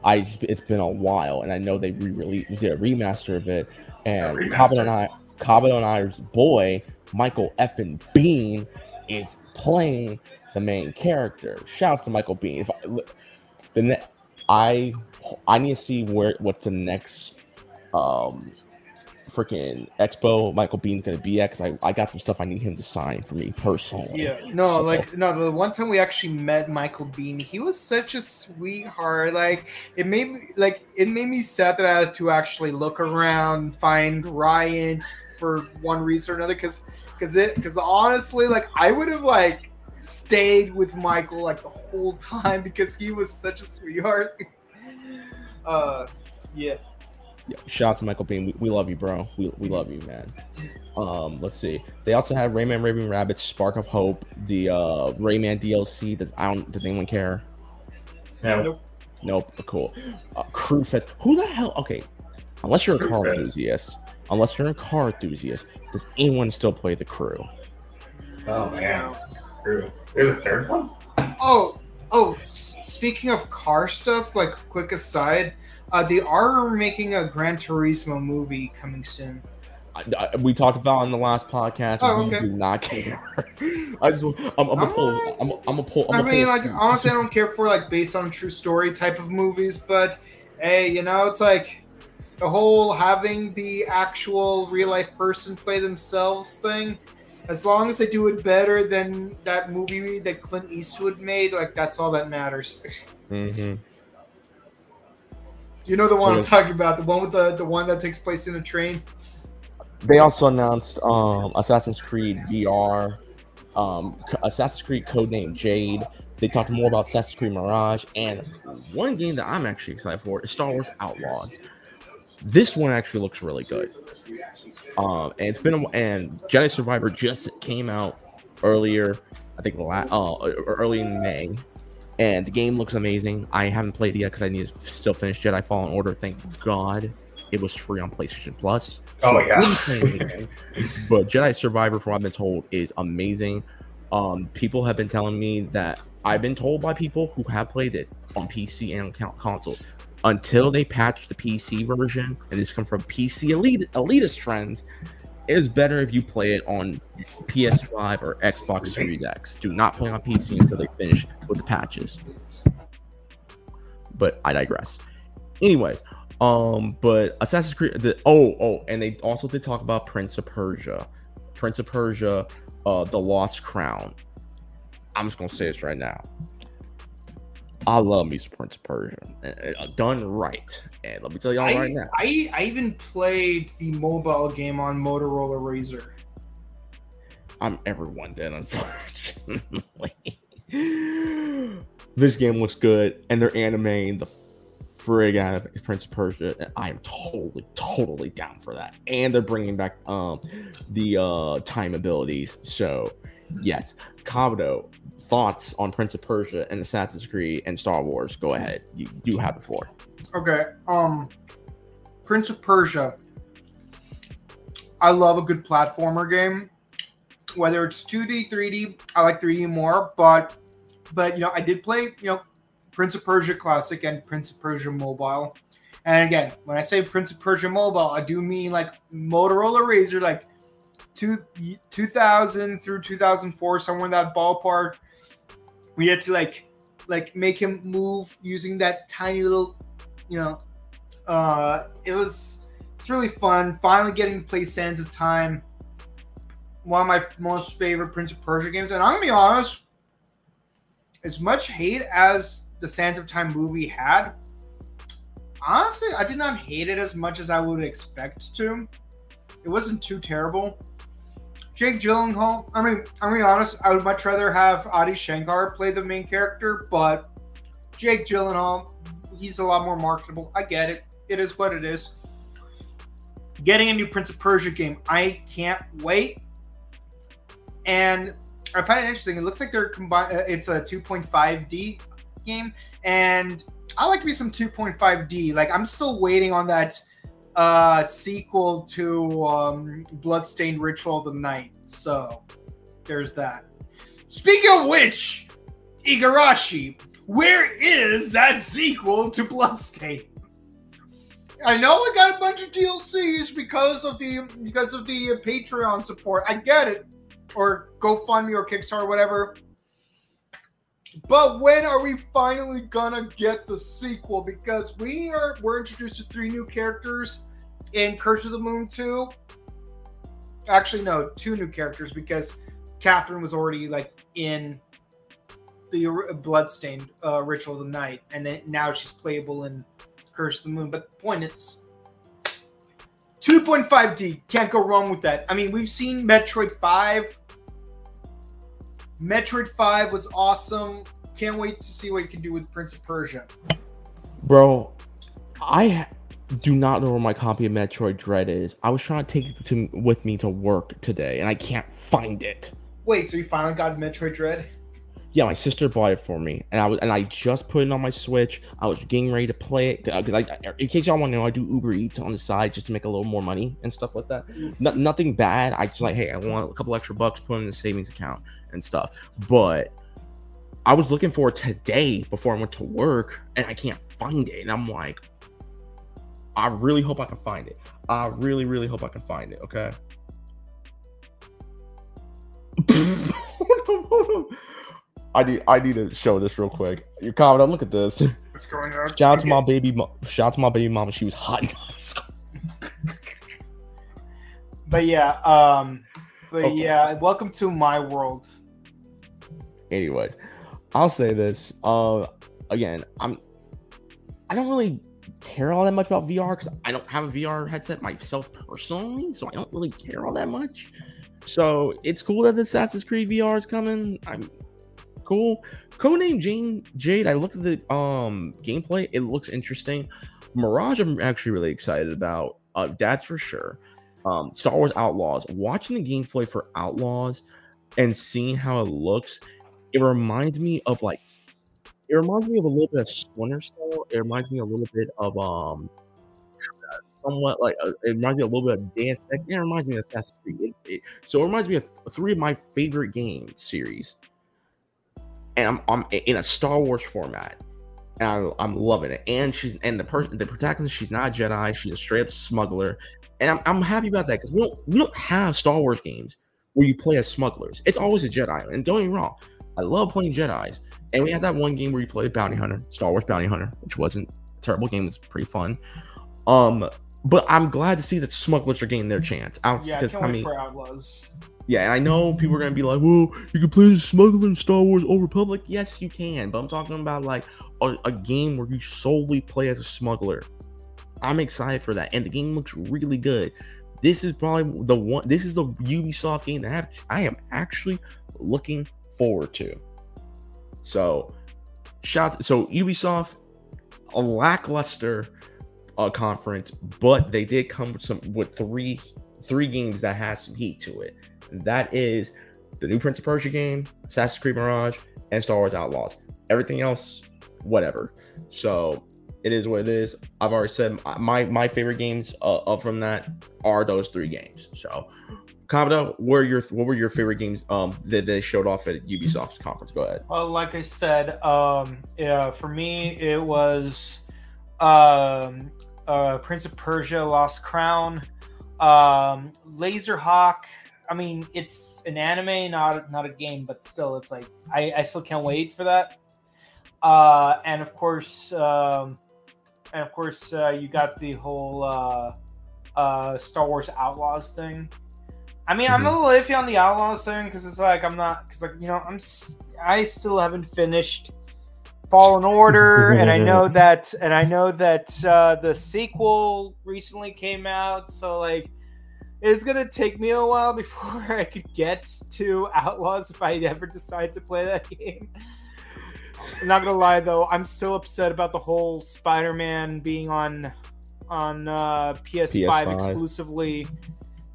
I it's been a while, and I know they re-released did a remaster of it. And A and I, Kaba and I's boy Michael Effin Biehn is playing the main character. Shouts to Michael Biehn. If I, the I I need to see where what's the next um freaking expo Michael Biehn's gonna be at because I, I got some stuff I need him to sign for me personally. Yeah, no, So- like no, the one time we actually met Michael Biehn, he was such a sweetheart. Like it made me like it made me sad that I had to actually look around, find Ryan for one reason or another, because because it because honestly, like I would have like stayed with Michael like the whole time because he was such a sweetheart. uh, yeah. Yeah, shout out to Michael Biehn. We, we love you, bro. We, we love you, man. Um, let's see. They also have Rayman Raven Rabbit, Spark of Hope, the uh Rayman DLC. Does I don't does anyone care? Yeah. Nope. Nope. Cool. Uh, Crew Fest. Who the hell? Okay, unless you're a Crew car Fest. enthusiast, unless you're a car enthusiast, does anyone still play the Crew? Oh man. True. There's a third one. Oh, oh. s- Speaking of car stuff, like quick aside, uh, they are making a Gran Turismo movie coming soon. I, I- we talked about in the last podcast. Oh, we do not care. I just, I'm, I'm a I'm pull. I'm, I'm a pull. I'm I a mean, pull like honestly, I don't care for like based on a true story type of movies, but hey, you know, it's like the whole having the actual real life person play themselves thing. As long as they do it better than that movie that Clint Eastwood made, like that's all that matters. hmm you know the one I'm talking about, the one with the the one that takes place in a train. They also announced um, Assassin's Creed VR, um, Assassin's Creed Codename Jade. They talked more about Assassin's Creed Mirage, and one game that I'm actually excited for is Star Wars Outlaws. This one actually looks really good. Um, and it's been a, and Jedi Survivor just came out earlier, I think la- uh, early in May, and the game looks amazing. I haven't played it yet because I need to still finish Jedi Fallen Order. Thank God it was free on PlayStation Plus. Oh, yeah. Playing the game. but Jedi Survivor, from what I've been told, is amazing. Um, people have been telling me that I've been told by people who have played it on PC and on console until they patch the PC version, and this comes from PC elite elitist friends. It is better if you play it on PS5 or Xbox Series X. Do not play on PC until they finish with the patches. But I digress. Anyways, um, but Assassin's Creed. The, oh, oh, and they also did talk about Prince of Persia, Prince of Persia, uh, the Lost Crown. I'm just gonna say this right now. I love me some Prince of Persia, uh, done right. And let me tell y'all I, right now, I, I even played the mobile game on Motorola Razr. I'm everyone then, unfortunately. this game looks good, and they're animating the frig out of Prince of Persia. And I am totally, totally down for that. And they're bringing back um the uh time abilities. So, yes, Kabuto, thoughts on Prince of Persia and Assassin's Creed and Star Wars? Go ahead. You you have the floor. Okay. Um, Prince of Persia. I love a good platformer game. Whether it's 2D, 3D, I like 3D more, but but you know, I did play, you know, Prince of Persia Classic and Prince of Persia Mobile. And again, when I say Prince of Persia Mobile, I do mean like Motorola Razr, like two, 2000 through 2004, somewhere in that ballpark. We had to like like make him move using that tiny little, you know, uh, it was it's really fun. Finally getting to play Sands of Time. One of my most favorite Prince of Persia games, and I'm gonna be honest, as much hate as the Sands of Time movie had, honestly, I did not hate it as much as I would expect to. It wasn't too terrible. Jake Gyllenhaal, I mean, I'm gonna honest, I would much rather have Adi Shankar play the main character, but Jake Gyllenhaal, he's a lot more marketable. I get it. It is what it is. Getting a new Prince of Persia game, I can't wait. And I find it interesting. It looks like they're combined. Uh, it's a 2.5D game, and I like to be some 2.5D. Like I'm still waiting on that uh sequel to um Bloodstained Ritual of the Night. So there's that. Speaking of which, Igarashi, where is that sequel to Bloodstained? I know I got a bunch of DLCs because of the because of the Patreon support. I get it, or GoFundMe or Kickstarter, whatever. But when are we finally gonna get the sequel? Because we are we're introduced to three new characters in Curse of the Moon 2. Actually, no, two new characters because Catherine was already like in the Bloodstained uh, Ritual of the Night, and then now she's playable in Curse of the Moon. But the point is, 2.5D can't go wrong with that. I mean, we've seen Metroid 5. Metroid 5 was awesome. Can't wait to see what you can do with Prince of Persia. Bro, I do not know where my copy of Metroid Dread is. I was trying to take it to, with me to work today, and I can't find it. Wait, so you finally got Metroid Dread? Yeah, my sister bought it for me, and I was and I just put it on my Switch. I was getting ready to play it because I, in case y'all want to know, I do Uber Eats on the side just to make a little more money and stuff like that. No, nothing bad. I just like, hey, I want a couple extra bucks, put them in the savings account and stuff. But I was looking for it today before I went to work, and I can't find it. And I'm like, I really hope I can find it. I really, really hope I can find it. Okay. hold on, hold on. I need I need to show this real quick. Your comment. Look at this. What's going on? Shout out to my baby. mo- Shout out to my baby mama. She was hot in high school. But yeah, um, but Okay. yeah, welcome to my world. Anyways, I'll say this. Uh, again, I'm. I don't really care all that much about VR because I don't have a VR headset myself personally, so I don't really care all that much. So it's cool that the Assassin's Creed VR is coming. I'm cool. Codename Jane Jade. I looked at the um gameplay. It looks interesting. Mirage, I'm actually really excited about. Uh, that's for sure. Um, Star Wars Outlaws. Watching the gameplay for Outlaws and seeing how it looks, it reminds me of like it reminds me of a little bit of Splinter Cell. It reminds me a little bit of um somewhat like uh, it reminds me a little bit of Deus Ex. It reminds me of Assassin's Creed. It- it- so it reminds me of three of my favorite game series, and I'm I'm in a Star Wars format, and I, I'm loving it. And she's and the person the protagonist she's not a Jedi. She's a straight up smuggler, and I'm I'm happy about that because we don't we don't have Star Wars games where you play as smugglers. It's always a Jedi. And don't get me wrong, I love playing Jedi's. And we had that one game where you played Bounty Hunter, Star Wars Bounty Hunter, which wasn't a terrible game. It's pretty fun. Um, but I'm glad to see that smugglers are getting their chance. Out, Yeah, I mean, for Outlaws. yeah, and I know people are gonna be like, "Well, you can play as smuggler in Star Wars Old Republic." Yes, you can, but I'm talking about like a, a game where you solely play as a smuggler. I'm excited for that, and the game looks really good. This is probably the one. This is the Ubisoft game that I, have, I am actually looking forward to. So, shout so Ubisoft, a lackluster uh, conference, but they did come with some with three three games that has some heat to it. That is the new Prince of Persia game, Assassin's Creed Mirage, and Star Wars Outlaws. Everything else, whatever. So it is what it is. I've already said my my favorite games uh, from that are those three games. So, Kamada, what were your what were your favorite games um that they showed off at Ubisoft's conference? Go ahead. Well, like I said, um, yeah, for me it was um, uh, Prince of Persia: Lost Crown, um, Laserhawk. I mean, it's an anime, not not a game, but still, it's like I, I still can't wait for that. Uh, and of course, um, and of course, uh, you got the whole uh, uh, Star Wars Outlaws thing. I mean, I'm a little iffy on the Outlaws thing because it's like I'm not because like you know I'm I still haven't finished Fallen Order, and I know that and I know that uh, the sequel recently came out, so like it's gonna take me a while before I could get to Outlaws if I ever decide to play that game. I'm not gonna lie though, I'm still upset about the whole Spider-Man being on on uh, PS5, PS5. exclusively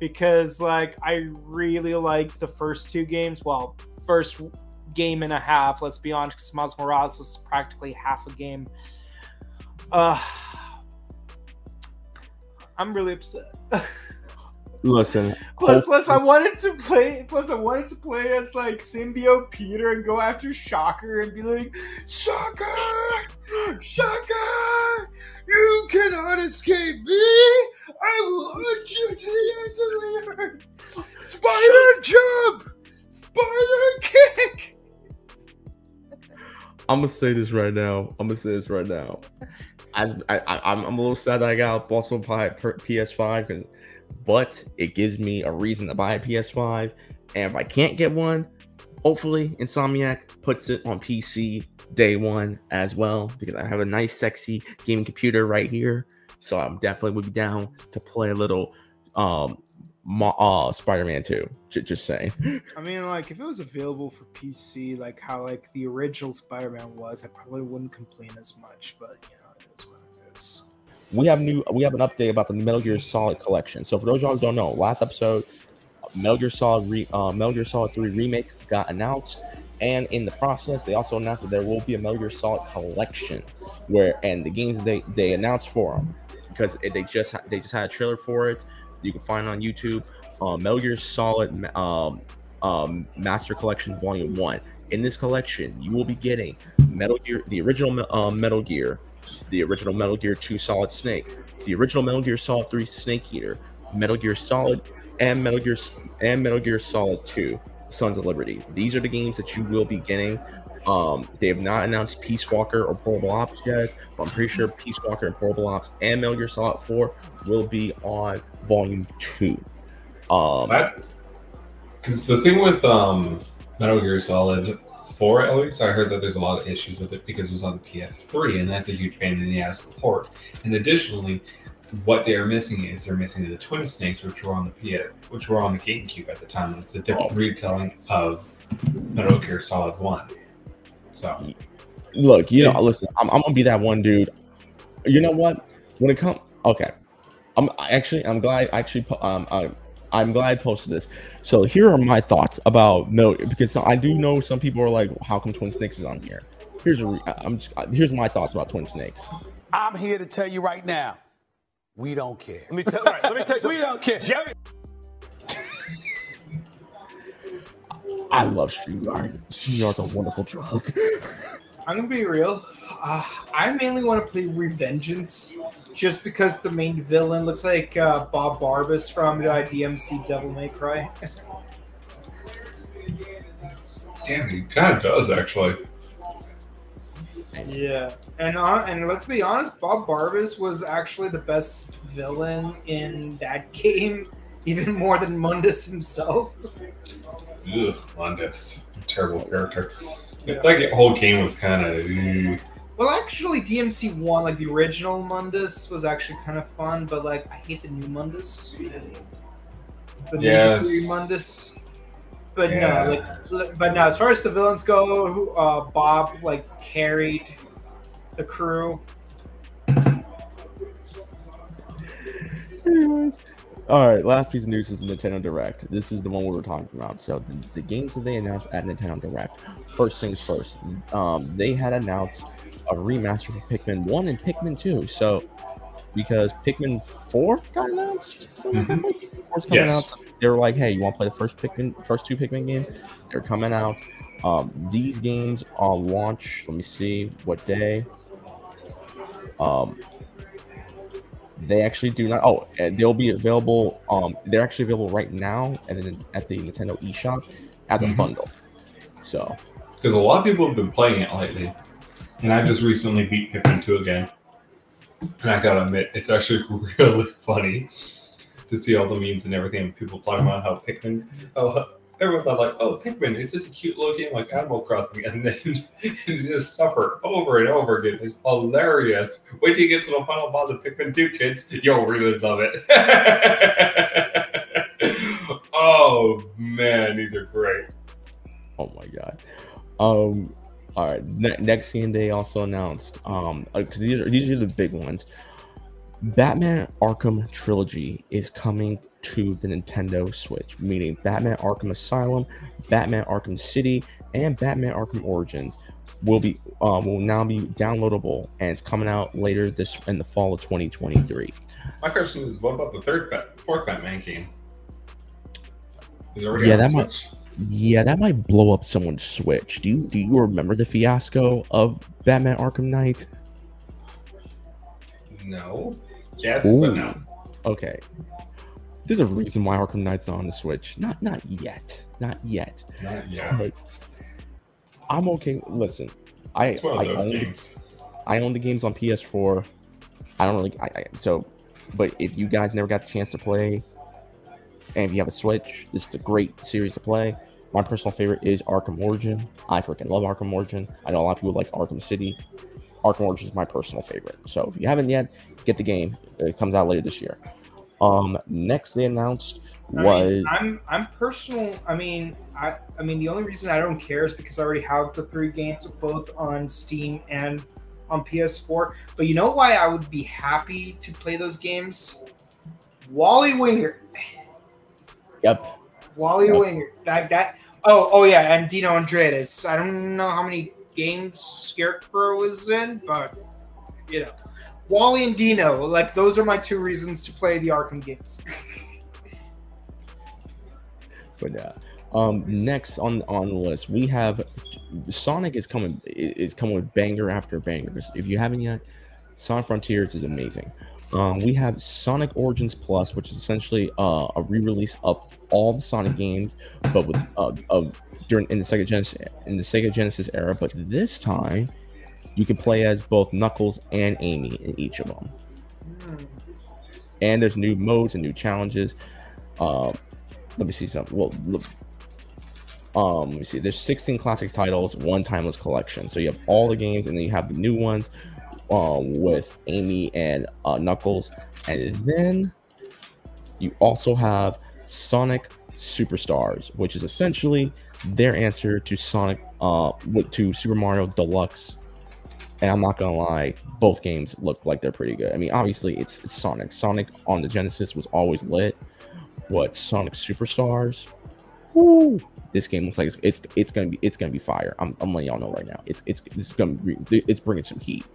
because like I really like the first two games. Well, first game and a half. Let's be honest, 'cause Miles Morales was practically half a game. Uh, I'm really upset. Listen, Plus, plus, I wanted to play. Plus, I wanted to play as like symbiote Peter and go after Shocker and be like, Shocker, Shocker, you cannot escape me. I will hunt you to the end of the earth. Spider jump, spider kick. I'm gonna say this right now. I'm gonna say this right now. As I, I, I'm, I'm a little sad that I got buy a PS5 because, but it gives me a reason to buy a PS5. And if I can't get one, hopefully Insomniac puts it on PC day one as well because I have a nice, sexy gaming computer right here. So I'm definitely would be down to play a little um, uh, Spider-Man 2. J- just saying. I mean, like if it was available for PC, like how like the original Spider-Man was, I probably wouldn't complain as much. But you know, it is what it is. We have new we have an update about the Metal Gear Solid collection. So for those of y'all who don't know, last episode, Metal Gear Solid re, uh, Metal Gear Solid 3 remake got announced, and in the process, they also announced that there will be a Metal Gear Solid collection, where and the games they they announced for them because they just they just had a trailer for it. You can find on YouTube. Uh, Metal Gear Solid um, um, Master Collection Volume One. In this collection, you will be getting Metal Gear, the original uh, Metal Gear, the original Metal Gear 2 Solid Snake, the original Metal Gear Solid 3 Snake Eater, Metal Gear Solid, and Metal Gear and Metal Gear Solid 2 Sons of Liberty. These are the games that you will be getting. Um, they have not announced Peace Walker or Portable Ops yet, but I'm pretty sure Peace Walker and Portable Ops and Metal Gear Solid 4 will be on Volume 2. Um, Because the thing with um, Metal Gear Solid 4, at least, I heard that there's a lot of issues with it because it was on the PS3, and that's a huge pain in the ass port. And additionally, what they are missing is they're missing the Twin Snakes, which were on the P- which were on the GameCube at the time. It's a different retelling of Metal Gear Solid 1. So, look, you know, listen, I'm, I'm gonna be that one dude. You know what? When it comes, okay, I'm I actually, I'm glad, I actually, um, I, I'm glad I posted this. So here are my thoughts about no, because I do know some people are like, how come Twin Snakes is on here? Here's a, re- I'm just, here's my thoughts about Twin Snakes. I'm here to tell you right now, we don't care. Let me tell, right, let me tell you We don't care. Jerry, I love StreamYard. StreamYard's a wonderful drug. I'm gonna be real. Uh, I mainly want to play Revengeance, just because the main villain looks like uh, Bob Barbas from uh, DMC Devil May Cry. damn, he kind of does, actually. Yeah, and uh, and let's be honest, Bob Barbas was actually the best villain in that game, even more than Mundus himself. Ugh, Mundus. Terrible character. That whole game was kind of. Well, actually, DMC one, like the original Mundus, was actually kind of fun, but like I hate the new Mundus. The Yes. Ninja Theory Mundus. But Yeah. no, like, but no. As far as the villains go, uh, Bob like carried the crew. All right, last piece of news is the Nintendo Direct. This is the one we were talking about. So the, the games that they announced at Nintendo Direct. First things first, um, they had announced a remaster for Pikmin One and Pikmin Two. So because Pikmin Four got announced, Mhm. Four's coming Yes. out. They were like, "Hey, you want to play the first Pikmin, first two Pikmin games? They're coming out." Um, these games are launch. Let me see what day. Um, they actually do not. Oh, they'll be available. Um, they're actually available right now, and then at the Nintendo eShop as a Mhm. bundle. So Because a lot of people have been playing it lately. And I just recently beat Pikmin 2 again. And I gotta admit, it's actually really funny to see all the memes and everything. and People talking about how Pikmin. Oh, everyone's like, oh, Pikmin, it's just a cute little game like Animal Crossing. And then you just suffer over and over again. It's hilarious. Wait till you get to the final boss of Pikmin 2, kids. You'll really love it. oh, man, these are great. Oh my god. Um. All right. Ne- next thing they also announced. Um. Because these are these are the big ones. Batman Arkham Trilogy is coming to the Nintendo Switch, meaning Batman Arkham Asylum, Batman Arkham City, and Batman Arkham Origins will be um, will now be downloadable, and it's coming out later this in the fall of 2023. My question is, what about the third, fourth Batman game? Is it already Yeah, that might- Yeah, that might blow up someone's Switch. Do you do you remember the fiasco of Batman Arkham Knight? No. Yes, Ooh. but no. Okay. There's a reason why Arkham Knight's not on the Switch. Not not yet. Not yet. Not yet. But I'm okay. Listen, I It's one I those own, games. I own the games on PS4. I don't really I, I so but if you guys never got the chance to play and if you have a Switch, this is a great series to play. My personal favorite is Arkham Origin. I freaking love Arkham Origin. I know a lot of people like Arkham City. Arkham Origin is my personal favorite. So if you haven't yet, get the game. It comes out later this year. Um, next they announced I mean, was I'm I'm personal. I mean, I I mean the only reason I don't care is because I already have the three games both on Steam and on PS4. But you know why I would be happy to play those games? Wally Wingert. yep. Wally Yep. Wingert. That that. Oh oh yeah, and Dino Andrade. I don't know how many games Scarecrow is in, but you know, Wally and Dino. Like those are my two reasons to play the Arkham games. But yeah. Um, next on on the list we have Sonic is coming is coming with banger after bangers. If you haven't yet, Sonic Frontiers is amazing. Um, we have Sonic Origins Plus, which is essentially uh, a re-release of all the Sonic games, but with uh, of during in the Sega Genesis in the Sega Genesis era. But this time, you can play as both Knuckles and Amy in each of them and there's new modes and new challenges. Um, let me see something. Well, look, um, let me see. There's 16 classic titles, one timeless collection. So you have all the games, and then you have the new ones um, with Amy and uh, Knuckles, and then you also have Sonic Superstars, which is essentially their answer to Sonic, uh, to Super Mario Deluxe. And I'm not gonna lie, both games look like they're pretty good. I mean, obviously it's, Sonic. Sonic on the Genesis was always lit. What Sonic Superstars? Woo! This game looks like it's, it's it's gonna be it's gonna be fire. I'm, I'm letting y'all know right now. It's it's it's gonna be it's bringing some heat.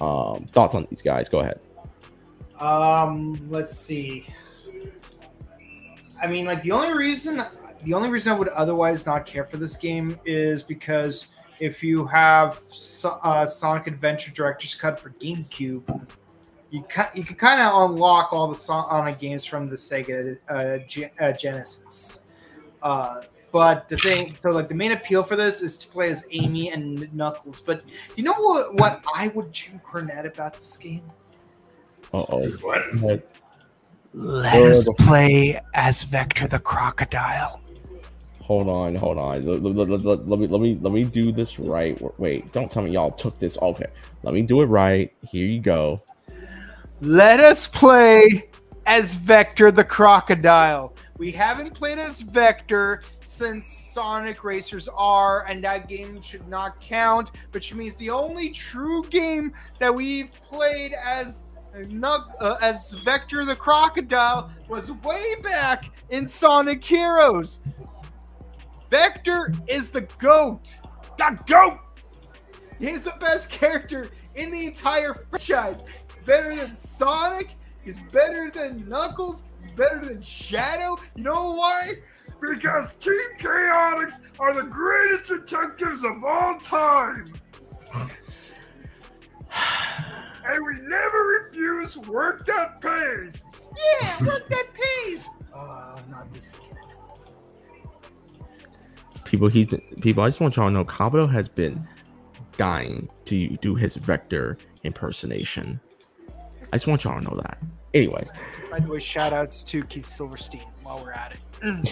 Um, thoughts on these guys? Go ahead. Um, let's see. I mean, like the only reason the only reason I would otherwise not care for this game is because if you have uh, Sonic Adventure Director's Cut for GameCube, you ca- you can kind of unlock all the Sonic games from the Sega uh, Ge- uh, Genesis. But the thing, so like the main appeal for this is to play as Amy and Knuckles. But you know what? What I would Jim Cornette about this game? Uh oh. What? Let us play as Vector the Crocodile. Hold on, hold on. Let, let- let- let- let me let me let me do this right. Wait, don't tell me y'all took this. Okay, let me do it right. Here you go. Let us play as Vector the Crocodile. We haven't played as Vector since Sonic Racers R, and that game should not count, which means the only true game that we've played as uh, as Vector the Crocodile was way back in Sonic Heroes. Vector is the GOAT. The GOAT! He's the best character in the entire franchise. Better than Sonic. He's better than Knuckles. He's better than Shadow. You know why? Because Team Chaotix are the greatest detectives of all time. and we never refuse work that pays. Yeah, work that pays. Uh, not this again. People, he's been, people. I just want y'all to know, Kabuto has been dying to do his Vector impersonation. I just want y'all to know that. Anyways, By the way, shout outs to Keith Silverstein while we're at it. Mm.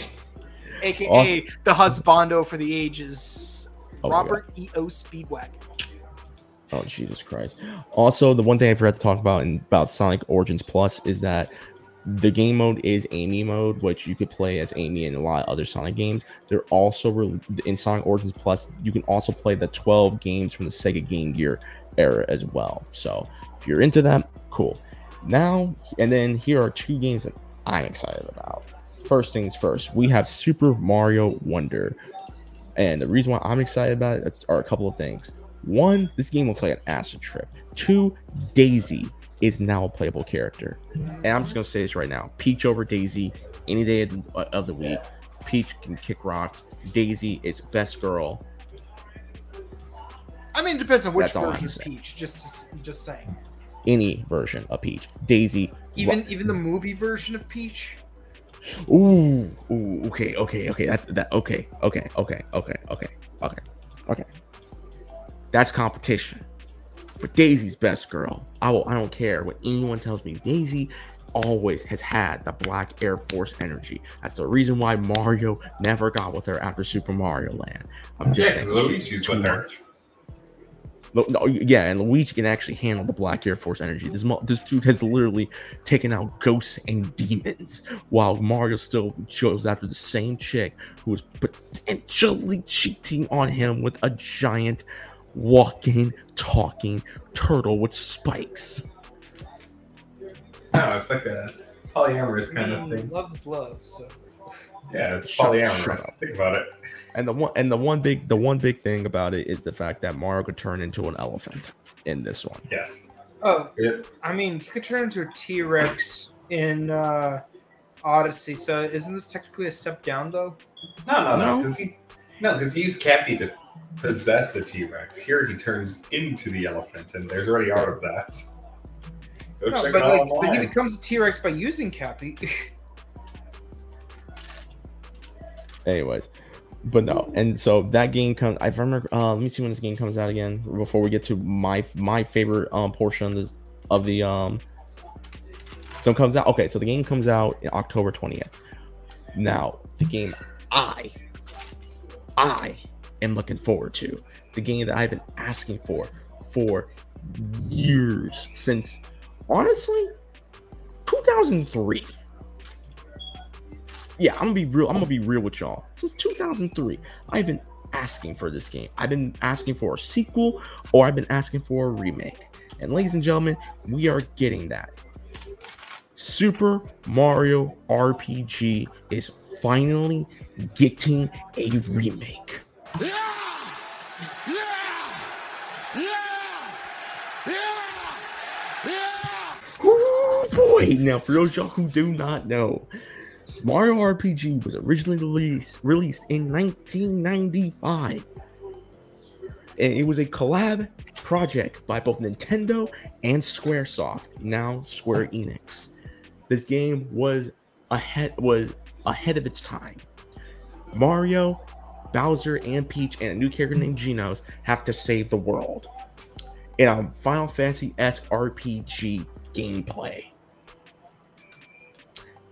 AKA Awesome. the husbando for the ages. Oh, Robert E.O. Speedwagon. Oh Jesus Christ! Also, the one thing I forgot to talk about in about Sonic Origins Plus is that the game mode is Amy mode, which you could play as Amy in a lot of other Sonic games. They're also re- in Sonic Origins Plus. You can also play the 12 games from the Sega Game Gear era as well. So if you're into that, cool. Now and then here are two games that I'm excited about. First things first, we have Super Mario Wonder, and the reason why I'm excited about it are a couple of things. One, this game looks like an acid trip. Two, Daisy is now a playable character. And I'm just gonna say this right now: Peach over Daisy any day of the, of the week. Peach can kick rocks. Daisy is best girl. I mean, it depends on which That's version is to. Peach. Just, just saying. Any version of Peach. Daisy. Even, even the movie version of Peach. Ooh, ooh, okay, okay, okay. That's that. Okay, okay, okay, okay, okay, okay, okay. That's competition. But Daisy's best girl. I will. I don't care what anyone tells me. Daisy always has had the Black Air Force energy. That's the reason why Mario never got with her after Super Mario Land. I'm just Yeah, because saying. Luigi's too with her. much. No, no, yeah, and Luigi can actually handle the Black Air Force energy. This this dude has literally taken out ghosts and demons, while Mario still goes after the same chick who is potentially cheating on him with a giant, walking, talking turtle with spikes. No, it's like a polyamorous kind I of mm, thing. Loves is love. So. Yeah, it's Shut- polyamorous. shut. Think about it. And the one and the one big the one big thing about it is the fact that Mario could turn into an elephant in this one. Yes. Oh, It, I mean, you could turn into a T Rex in uh, Odyssey. So isn't this technically a step down, though? no, no, no, No. because he no, because he used Cappy to possess the T Rex. Here he turns into the elephant, and there's already art of that. Go No, check but it like, but he becomes a T Rex by using Cappy. Anyways, but no, and so that game comes. I remember. Uh, let me see when this game comes out again. Before we get to my my favorite um portion of this of the um. So it comes out. Okay, so the game comes out in October twentieth. Now the game I I am looking forward to the game that I've been asking for for years since honestly 2003 yeah, I'm gonna be real. I'm gonna be real with y'all. Since 2003, I've been asking for this game. I've been asking for a sequel, or I've been asking for a remake. And ladies and gentlemen, we are getting that. Super Mario RPG is finally getting a remake. Yeah! Yeah! Yeah! Ooh, boy! Now, for those y'all who do not know, Mario RPG was originally released released in 1995. And it was a collab project by both Nintendo and Squaresoft, now Square Enix. This game was ahead was ahead of its time. Mario, Bowser, and Peach, and a new character named Genos have to save the world in a Final Fantasy esque RPG gameplay.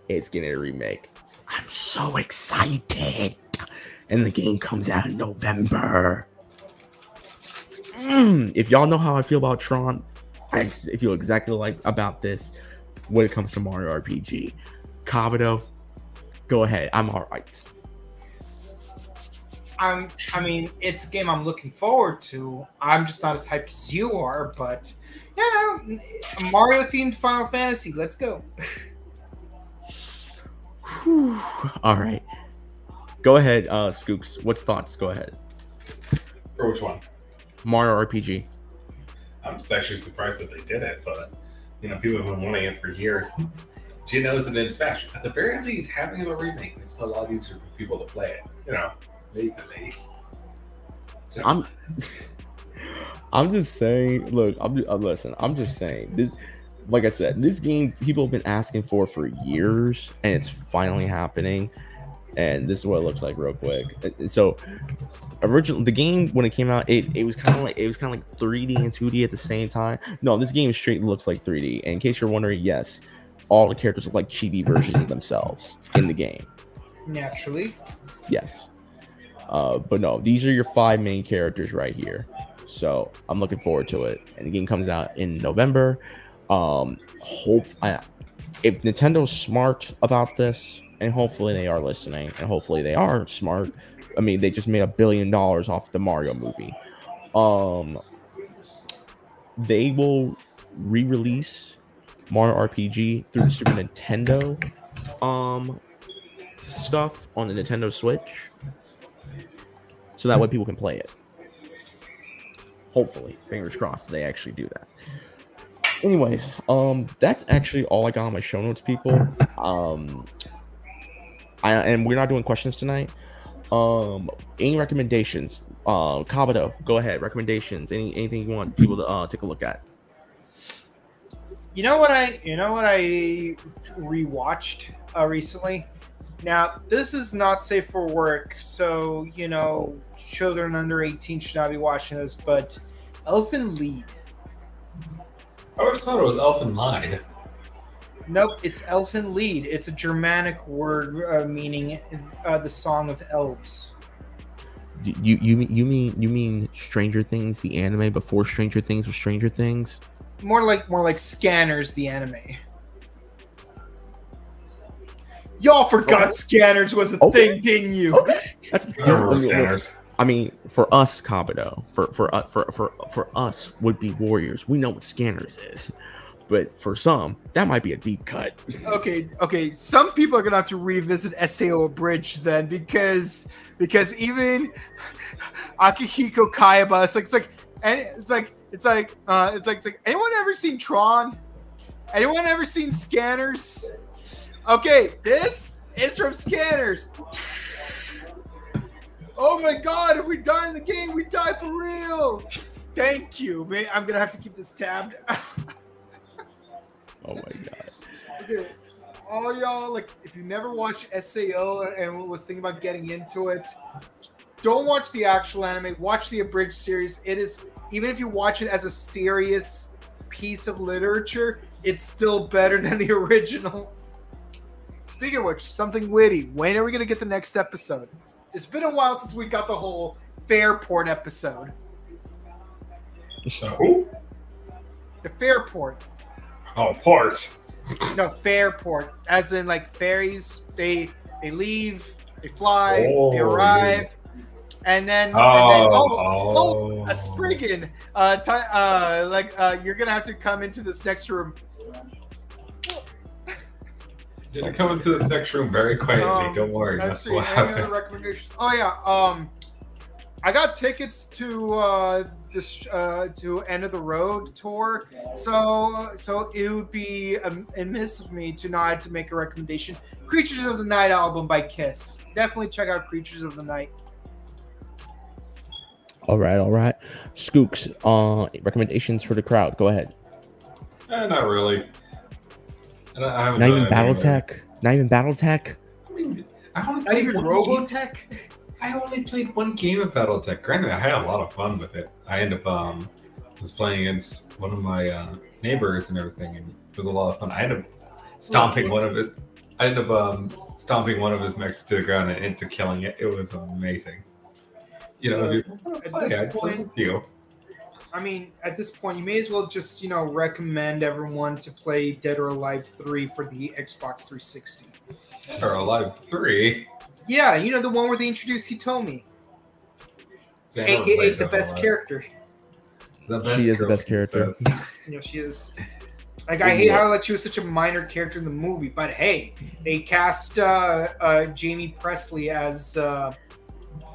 It's getting a remake. I'm so excited. And the game comes out in November. Mm, if y'all know how I feel about Tron, I ex- feel exactly like about this when it comes to Mario RPG. Kabuto, go ahead. I'm all right. I'm. I mean, it's a game I'm looking forward to. I'm just not as hyped as you are, but you know, Mario themed Final Fantasy. Let's go. Whew. All right. Go ahead, uh, Skooks. What thoughts? Go ahead. For which one? Mario RPG. I'm just actually surprised that they did it, but you know, people have been wanting it for years. Genos and in Smash. At the very least, having a remake it a lot easier for people to play it. You know, legally. So, I'm. I'm just saying. Look, I'm. Just, uh, listen. I'm just saying this. Like I said, this game people have been asking for for years, and it's finally happening. And this is what it looks like, real quick. Uh, So, original the game when it came out, it, it was kind of like it was kind of like 3D and 2D at the same time. No, this game straight looks like 3D. And in case you're wondering, yes, all the characters look like chibi versions of themselves in the game. Naturally, Yes. Uh, but no, these are your five main characters right here. So I'm looking forward to it. And the game comes out in November. Um, hope I, if Nintendo's smart about this, and hopefully they are listening, and hopefully they are smart. I mean, they just made a billion dollars off the Mario movie. Um, they will re-release Mario RPG through the Super Nintendo um stuff on the Nintendo Switch. So that way people can play it. Hopefully, fingers crossed they actually do that. Anyways, um that's actually all I got on my show notes, people. Um I and we're not doing questions tonight. Um any recommendations? Uh Kabuto, go ahead. Recommendations. Any anything you want people to uh take a look at. you know what I. You know what I rewatched uh, recently. Now, this is not safe for work, so you know, children under 18 should not be watching this. But Elfen Lied. I always thought it was Elfen Lied. Nope, it's Elfen Lied. It's a Germanic word uh, meaning uh, the song of elves. You you mean you mean you mean Stranger Things, the anime before Stranger Things was Stranger Things? More like more like Scanners, the anime. Y'all forgot Scanners was a Okay. thing, didn't you? That's I remember Scanners. I mean, for us, Kabuto, for for uh, for for for us would be warriors. We know what scanners is, but for some, that might be a deep cut. Okay, okay. Some people are gonna have to revisit Sao Abridged then, because because even Akihiko Kayaba, it's like it's like and it's like it's like uh it's like it's like anyone ever seen Tron? Anyone ever seen Scanners? Okay, this is from Scanners. Oh my god, if we die in the game, we die for real. Thank you. Man, I'm gonna have to keep this tabbed. Oh my god. Okay, all y'all like if you never watched Sao and was thinking about getting into it, don't watch the actual anime. Watch the abridged series. It is even if you watch it as a serious piece of literature, it's still better than the original. Speaking of which, something witty. When are we gonna get the next episode? It's been a while since we got the whole Fairport episode. Who? The Fairport. Oh, Port. No, Fairport, as in like ferries. They they leave, they fly, they Oh, arrive, and then, and then Oh, oh, oh, a Spriggan. Uh, ti uh, like uh, you're gonna have to come into this next room. You're gonna come into the next room very quietly. Um, Don't worry. Let's see. what Any other recommendations? Oh yeah. Um, I got tickets to uh this uh to End of the Road tour. So so it would be um, amiss of me to not to make a recommendation. Creatures of the Night album by Kiss. Definitely check out Creatures of the Night. All right, all right. Skooks, uh, recommendations for the crowd. Go ahead. Eh, not really. Not even anything BattleTech. Not even BattleTech. I mean, I only Not played even one Robotech. Game. I only played one game of BattleTech. Granted, I had a lot of fun with it. I ended up um, was playing against one of my uh, neighbors and everything, and it was a lot of fun. I ended up stomping one of it. I ended up um, stomping one of his mechs to the ground and into killing it. It was amazing. You know, Uh, dude, at this I'd point- with you. I mean, at this point, you may as well just, you know, recommend everyone to play Dead or Alive 3 for the Xbox 360. Dead Or Alive Three. Yeah, you know, the one where they introduced Hitomi, See, I aka the Dead or best Alive. character. The She is the best character. says. You know, she is. Like, I hate how like she was such a minor character in the movie, but hey, they cast uh, uh, Jaime Pressly as uh,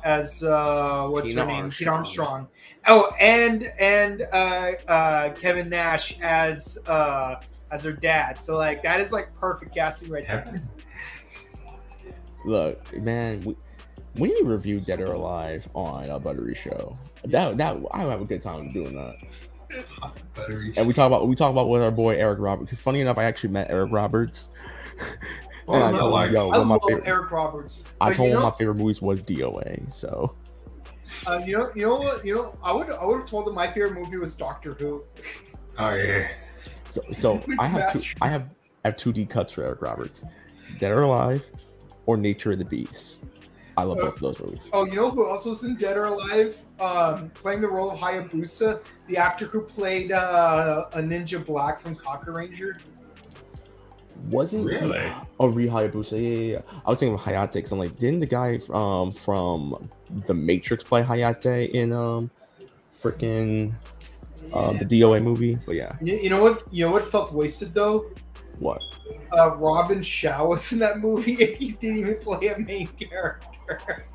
as uh, what's Tina her name? Tina Armstrong. Armstrong. Oh, and and uh, uh, Kevin Nash as uh, as her dad. So like that is like perfect casting right there. Look, man, we, we need to review Dead or Alive on a Buttery Show. That that I would have a good time doing that. Buttery. And we talk about we talk about with our boy Eric Roberts. funny enough, I actually met Eric Roberts. Well, I told like- him, yo, I one of my favorite, Eric Roberts. I told him know, my favorite movies was DOA. So uh, you know, you know what, you know, I would I would have told them my favorite movie was Doctor Who. Oh yeah. so so I have two I have I have two D cuts for Eric Roberts. Dead or Alive or Nature of the Beast. I love both of those movies. Oh, you know who also was in Dead or Alive? Um, playing the role of Hayabusa, the actor who played uh, a Ninja Black from Kakuranger. Wasn't he- Really? Oh, Ryu Hayabusa. Yeah, yeah, yeah. I was thinking of Hayate because I'm like, didn't the guy um from The Matrix play Hayate in um freaking um the DOA movie? But yeah, You, you know what? You know what felt wasted though? what? Uh, Robin Shou was in that movie, and he didn't even play a main character.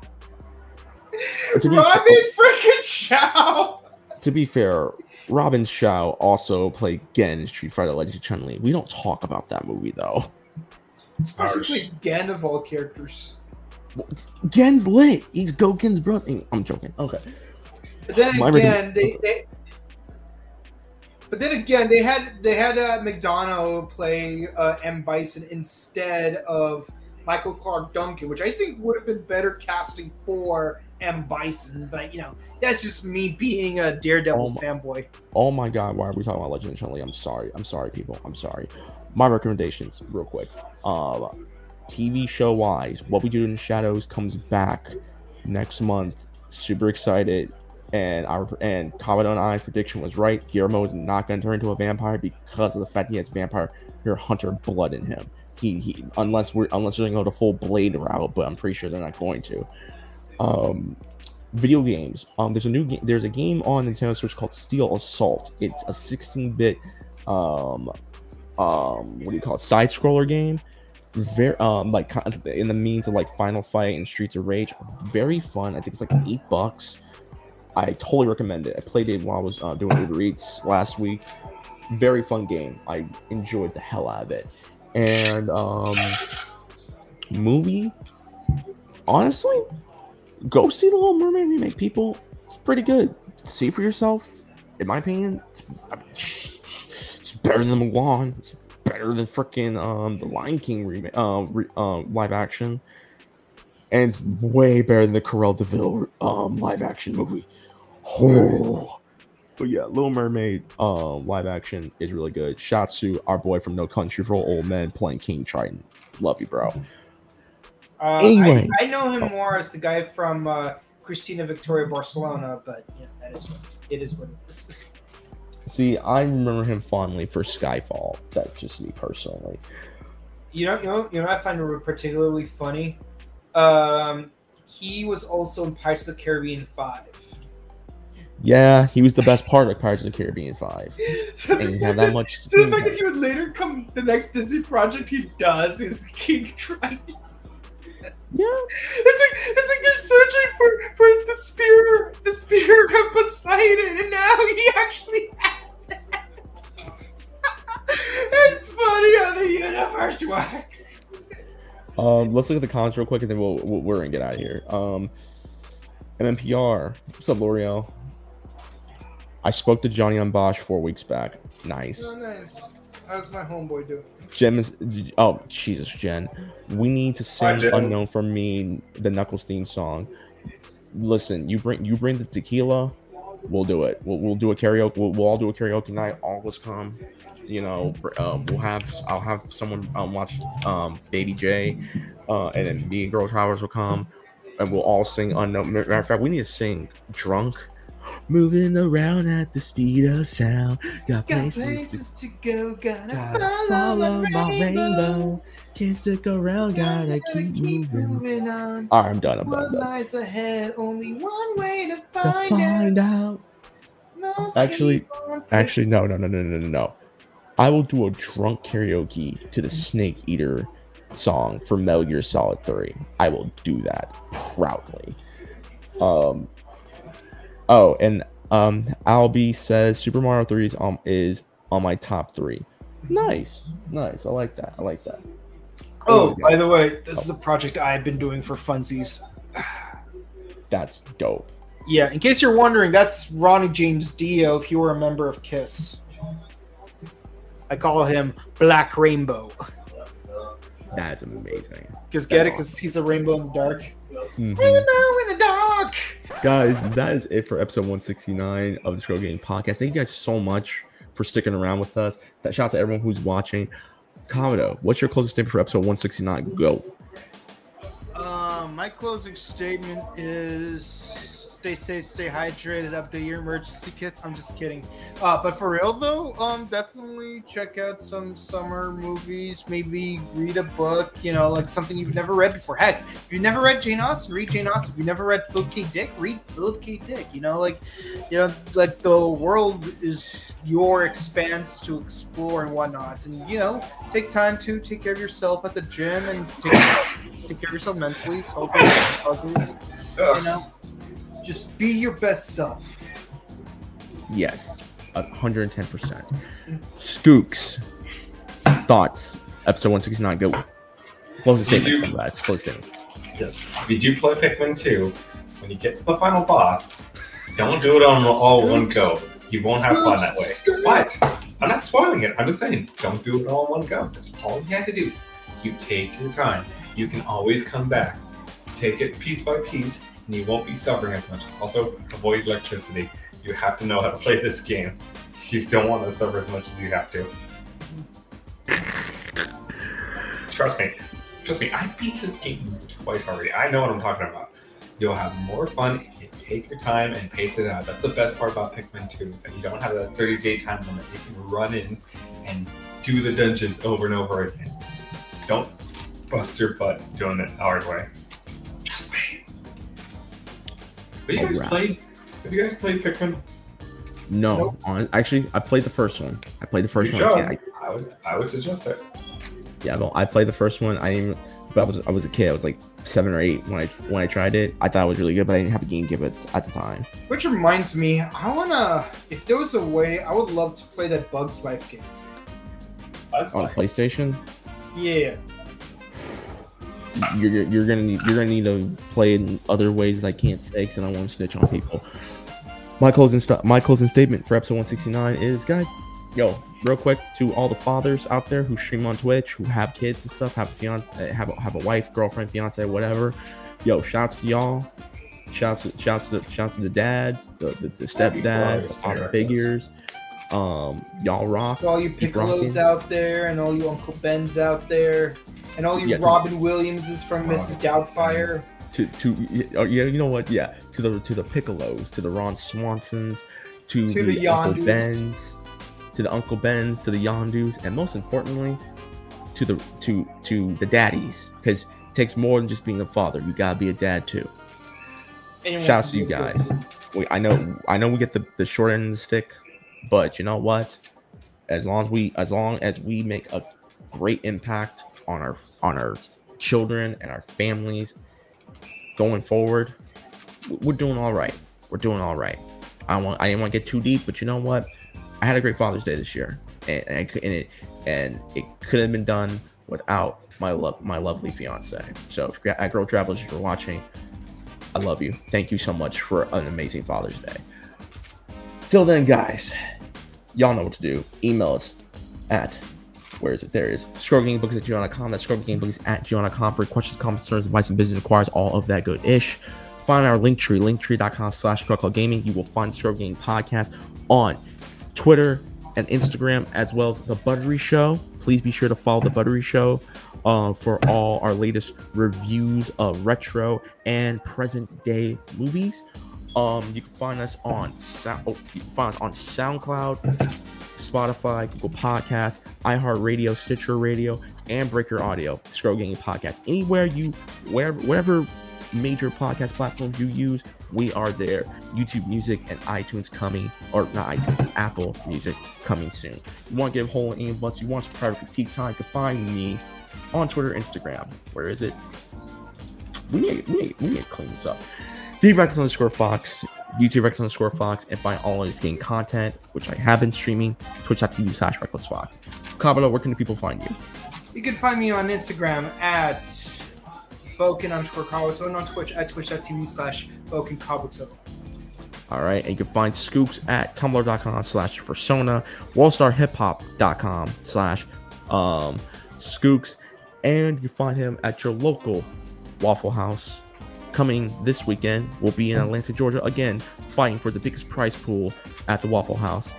To be- Robin freaking Shou. To be fair, Robin Shou also played Gen in Street Fighter Legends Chun Li. We don't talk about that movie though. It's basically Gen of all characters. Gen's lit. He's Gouken's brother. I'm joking. Okay. But then My again, they, they but then again, they had they had uh, McDonough play uh, M Bison instead of Michael Clarke Duncan, which I think would have been better casting for M Bison. But you know, that's just me being a Daredevil Oh fanboy. Oh my god, why are we talking about Legend of Chun Li? I'm sorry. I'm sorry, people. I'm sorry. My recommendations, real quick. Uh, TV show wise, What We Do in the Shadows comes back next month. Super excited. And our and Kabuto and I's prediction was right. Guillermo is not going to turn into a vampire because of the fact he has vampire hunter blood in him. He, he unless we're unless they're going to go the full blade route, but I'm pretty sure they're not going to. Um, video games. Um, there's a new game. There's a game on Nintendo Switch called Steel Assault. It's a 16-bit, um, um, what do you call it? Side scroller game. Very um, like in the means of like Final Fight and Streets of Rage. Very fun. I think it's like eight bucks. I totally recommend it. I played it while I was uh, doing Uber Eats last week. Very fun game. I enjoyed the hell out of it. And um, movie. Honestly, go see the Little Mermaid remake, people. It's pretty good. See for yourself. In my opinion, it's, it's better than Mulan. It's better than freaking um the Lion King remake, uh, re, uh, live action, and it's way better than the Cruella de Vil um live action movie. Oh. But yeah, Little Mermaid um live action is really good. Shatsu, our boy from No Country for Old Men, playing King Triton. Love you, bro. Uh, Anyway. I, I know him more as the guy from uh, Christina Victoria Barcelona, but yeah, that is what it is. What it is. See, I remember him fondly for Skyfall. That's just me personally. You know, you know, you know. what I find it particularly funny. Um, he was also in Pirates of the Caribbean Five. Yeah, he was the best part of Pirates of the Caribbean 5. So And had that much. So the fact that he would later come, the next Disney project he does is King Triton. Yeah, It's like it's like they're searching for for the spear, the spear of Poseidon, and now he actually has it. it's funny how the universe works. Um, let's look at the comments real quick, and then we'll, we'll we're gonna get out of here. Um, MMPR, what's up, L'Oreal? I spoke to Johnny Yong Bosch four weeks back. Nice. Oh, nice. How's my homeboy doing? Jen is. Oh Jesus, Jen. We need to sing Jen. "Unknown" from me, the Knuckles theme song. Listen, you bring you bring the tequila, we'll do it. We'll, we'll do a karaoke. We'll, we'll all do a karaoke night. All of us come. You know, br- uh, we'll have. I'll have someone um, watch um, Baby J, uh, and then me and Girl Travers will come, and we'll all sing "Unknown." Matter of fact, we need to sing "Drunk." Moving around at the speed of sound. Got Got places to places to go, gotta, Gotta follow, follow my my rainbow. rainbow. Can't stick around, gotta keep moving. moving on. All right, I'm done. I'm done. What I'm done. lies ahead? Only one way to To find, find out. out. Most Actually- keep Actually, no, no, no, no, no, no, no. I will do a drunk karaoke to the Snake Eater song for Metal Gear Solid 3. I will do that proudly. Um. Oh, and um, Albie says Super Mario 3 is um is on my top three. Nice, nice. I like that. I like that. Oh, by the way, this is a project I've been doing for funsies. That's dope. Yeah, in case you're wondering, that's Ronnie James Dio if you were a member of Kiss. I call him Black Rainbow. That's amazing. Because get it? Because he's a rainbow in the dark. Mhm. Rainbow in the dark! guys that is it for episode 169 of the Scroll Game Podcast. Thank you guys so much for sticking around with us. That shout out to everyone who's watching. Commodore, what's your closing statement for episode 169? Go. Um, my closing statement is stay safe, stay hydrated, update your emergency kits. I'm just kidding. Uh, but for real though, um, definitely check out some summer movies. Maybe read a book. You know, like something you've never read before. Heck, if you've never read Jane Austen, read Jane Austen. If you've never read Philip K. Dick, read Philip K. Dick. You know, like, you know, like the world is your expanse to explore and whatnot. And you know, take time to take care of yourself at the gym and take, take care of yourself mentally. Solve puzzles. You know, just be your best self. Yes, 110%. Skooks, thoughts. Episode 169. Go. Close Did statement. you- some guys. Closing statement. Yes. If you do play Pikmin 2, when you get to the final boss, don't do it on all one go. You won't have fun that way. But I'm not spoiling it. I'm just saying, don't do it all in one go. That's all you have to do. You take your time. You can always come back. Take it piece by piece, and you won't be suffering as much. Also, avoid electricity. You have to know how to play this game. You don't want to suffer as much as you have to. Trust me. Trust me, I beat this game twice already. I know what I'm talking about. You'll have more fun if you take your time and pace it out. That's the best part about Pikmin 2 is that you don't have a 30 day time limit. You can run in and do the dungeons over and over again. Don't bust your butt doing it the hard way. Have you guys Alright. played? Have you guys played Pikmin? No, Nope. on, actually, I played the first one. I played the first You one. I I- I would. I would suggest it. Yeah, well, I played the first one. I didn't, but I was I was a kid. I was like seven or eight when I when I tried it. I thought it was really good, but I didn't have a game give it at the time. Which reminds me, I wanna. If there was a way, I would love to play that Bugs Life game. I'd On play. PlayStation, Yeah. You're you're, gonna need you're gonna need to play in other ways that I can't say because I don't want to snitch on people. My closing st- my closing statement for episode 169 is, guys, yo, real quick to all the fathers out there who stream on Twitch, who have kids and stuff, have a fiance, have a, have a wife, girlfriend, fiance, whatever. Yo, shouts to y'all. Shouts to shouts to shouts to the dads, the the, the stepdads, Father's the figures. Um, y'all rock. To all you Piccolos out there, and all you Uncle Bens out there, and all you Yeah, to- Robin Williamses from Mrs. Doubtfire. to to oh, yeah you know what yeah to the to the piccolos to the ron swansons to, To the, the uncle bens to the uncle bens to the yondus and most importantly to the to to the daddies because it takes more than just being a father you gotta be a dad too Anyone Shouts can to you guys. we, i know i know we get the, the short end of the stick but you know what as long as we as long as we make a great impact on our on our children and our families going forward we're doing all right. We're doing all right. I want i didn't want to get too deep but you know what? I had a great father's day this year and, and, I, and it and it could have been done without my love my lovely fiance. So at uh, girl travelers if you're watching i love you. Thank you so much for an amazing father's day. Till then guys y'all know what to do. Email us at where is it? There it is. Scrubgamebooks at gmail.com. That's scrubgamebooks at gmail.com for questions, comments, concerns, advice, and business inquiries, all of that good ish. Find our link tree, linktree.com slash Gaming. You will find Scrub Gaming Podcast on Twitter and Instagram, as well as The Buttery Show. Please be sure to follow The Buttery Show uh, for all our latest reviews of retro and present day movies. Um, you can find us on Sound, oh, you can find us on SoundCloud, Spotify, Google Podcasts, iHeartRadio, Stitcher Radio, and Breaker Audio. Scroll Gaming Podcast. Anywhere you, wherever, whatever major podcast platforms you use, we are there. YouTube Music and iTunes coming, or not iTunes, Apple Music coming soon. You want to get a hold of any of us? You want some private critique time? You can find me on Twitter, Instagram. Where is it? We need, we need, we need to clean this up. DRex underscore Fox, YouTube Rex underscore Fox, and find all of his game content, which I have been streaming, twitch.tv slash Reckless Fox. Kabuto, where can the people find you? You can find me on Instagram at Bouken underscore Kabuto and on Twitch at twitch.tv slash Bouken Kabuto. All right, and you can find Skooks at tumblr.com slash persona, wallstarhiphop.com slash um Skooks, and you find him at your local Waffle House. Coming this weekend, will be in Atlanta, Georgia, again, fighting for the biggest prize pool at the Waffle House,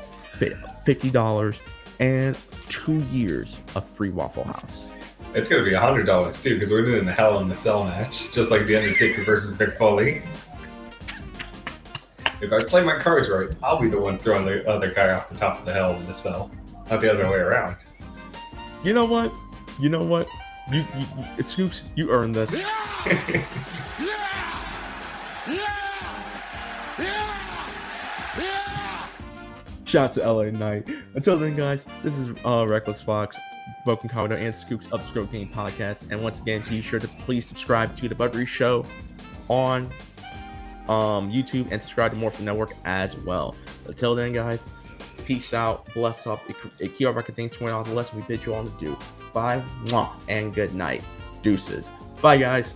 fifty dollars and two years of free Waffle House. It's gonna be a hundred dollars too, because we're doing the Hell in the Cell match, just like the Undertaker versus Mick Foley. If I play my cards right, I'll be the one throwing the other guy off the top of the Hell in the Cell, not the other way around. You know what? You know what? You, you, you Skooks, you earned this. Shout out to LA Knight. Until then, guys, this is uh, Reckless Fox, Bouken Kabuto, and Skooks the Game Podcast. And once again, be sure to please subscribe to The Buttery Show on um, YouTube and subscribe to Morphin Network as well. Until then, guys, peace out, bless up. Keep our record things $20 less, and we bid you all to do. Bye, mwah, and good night. Deuces. Bye, guys.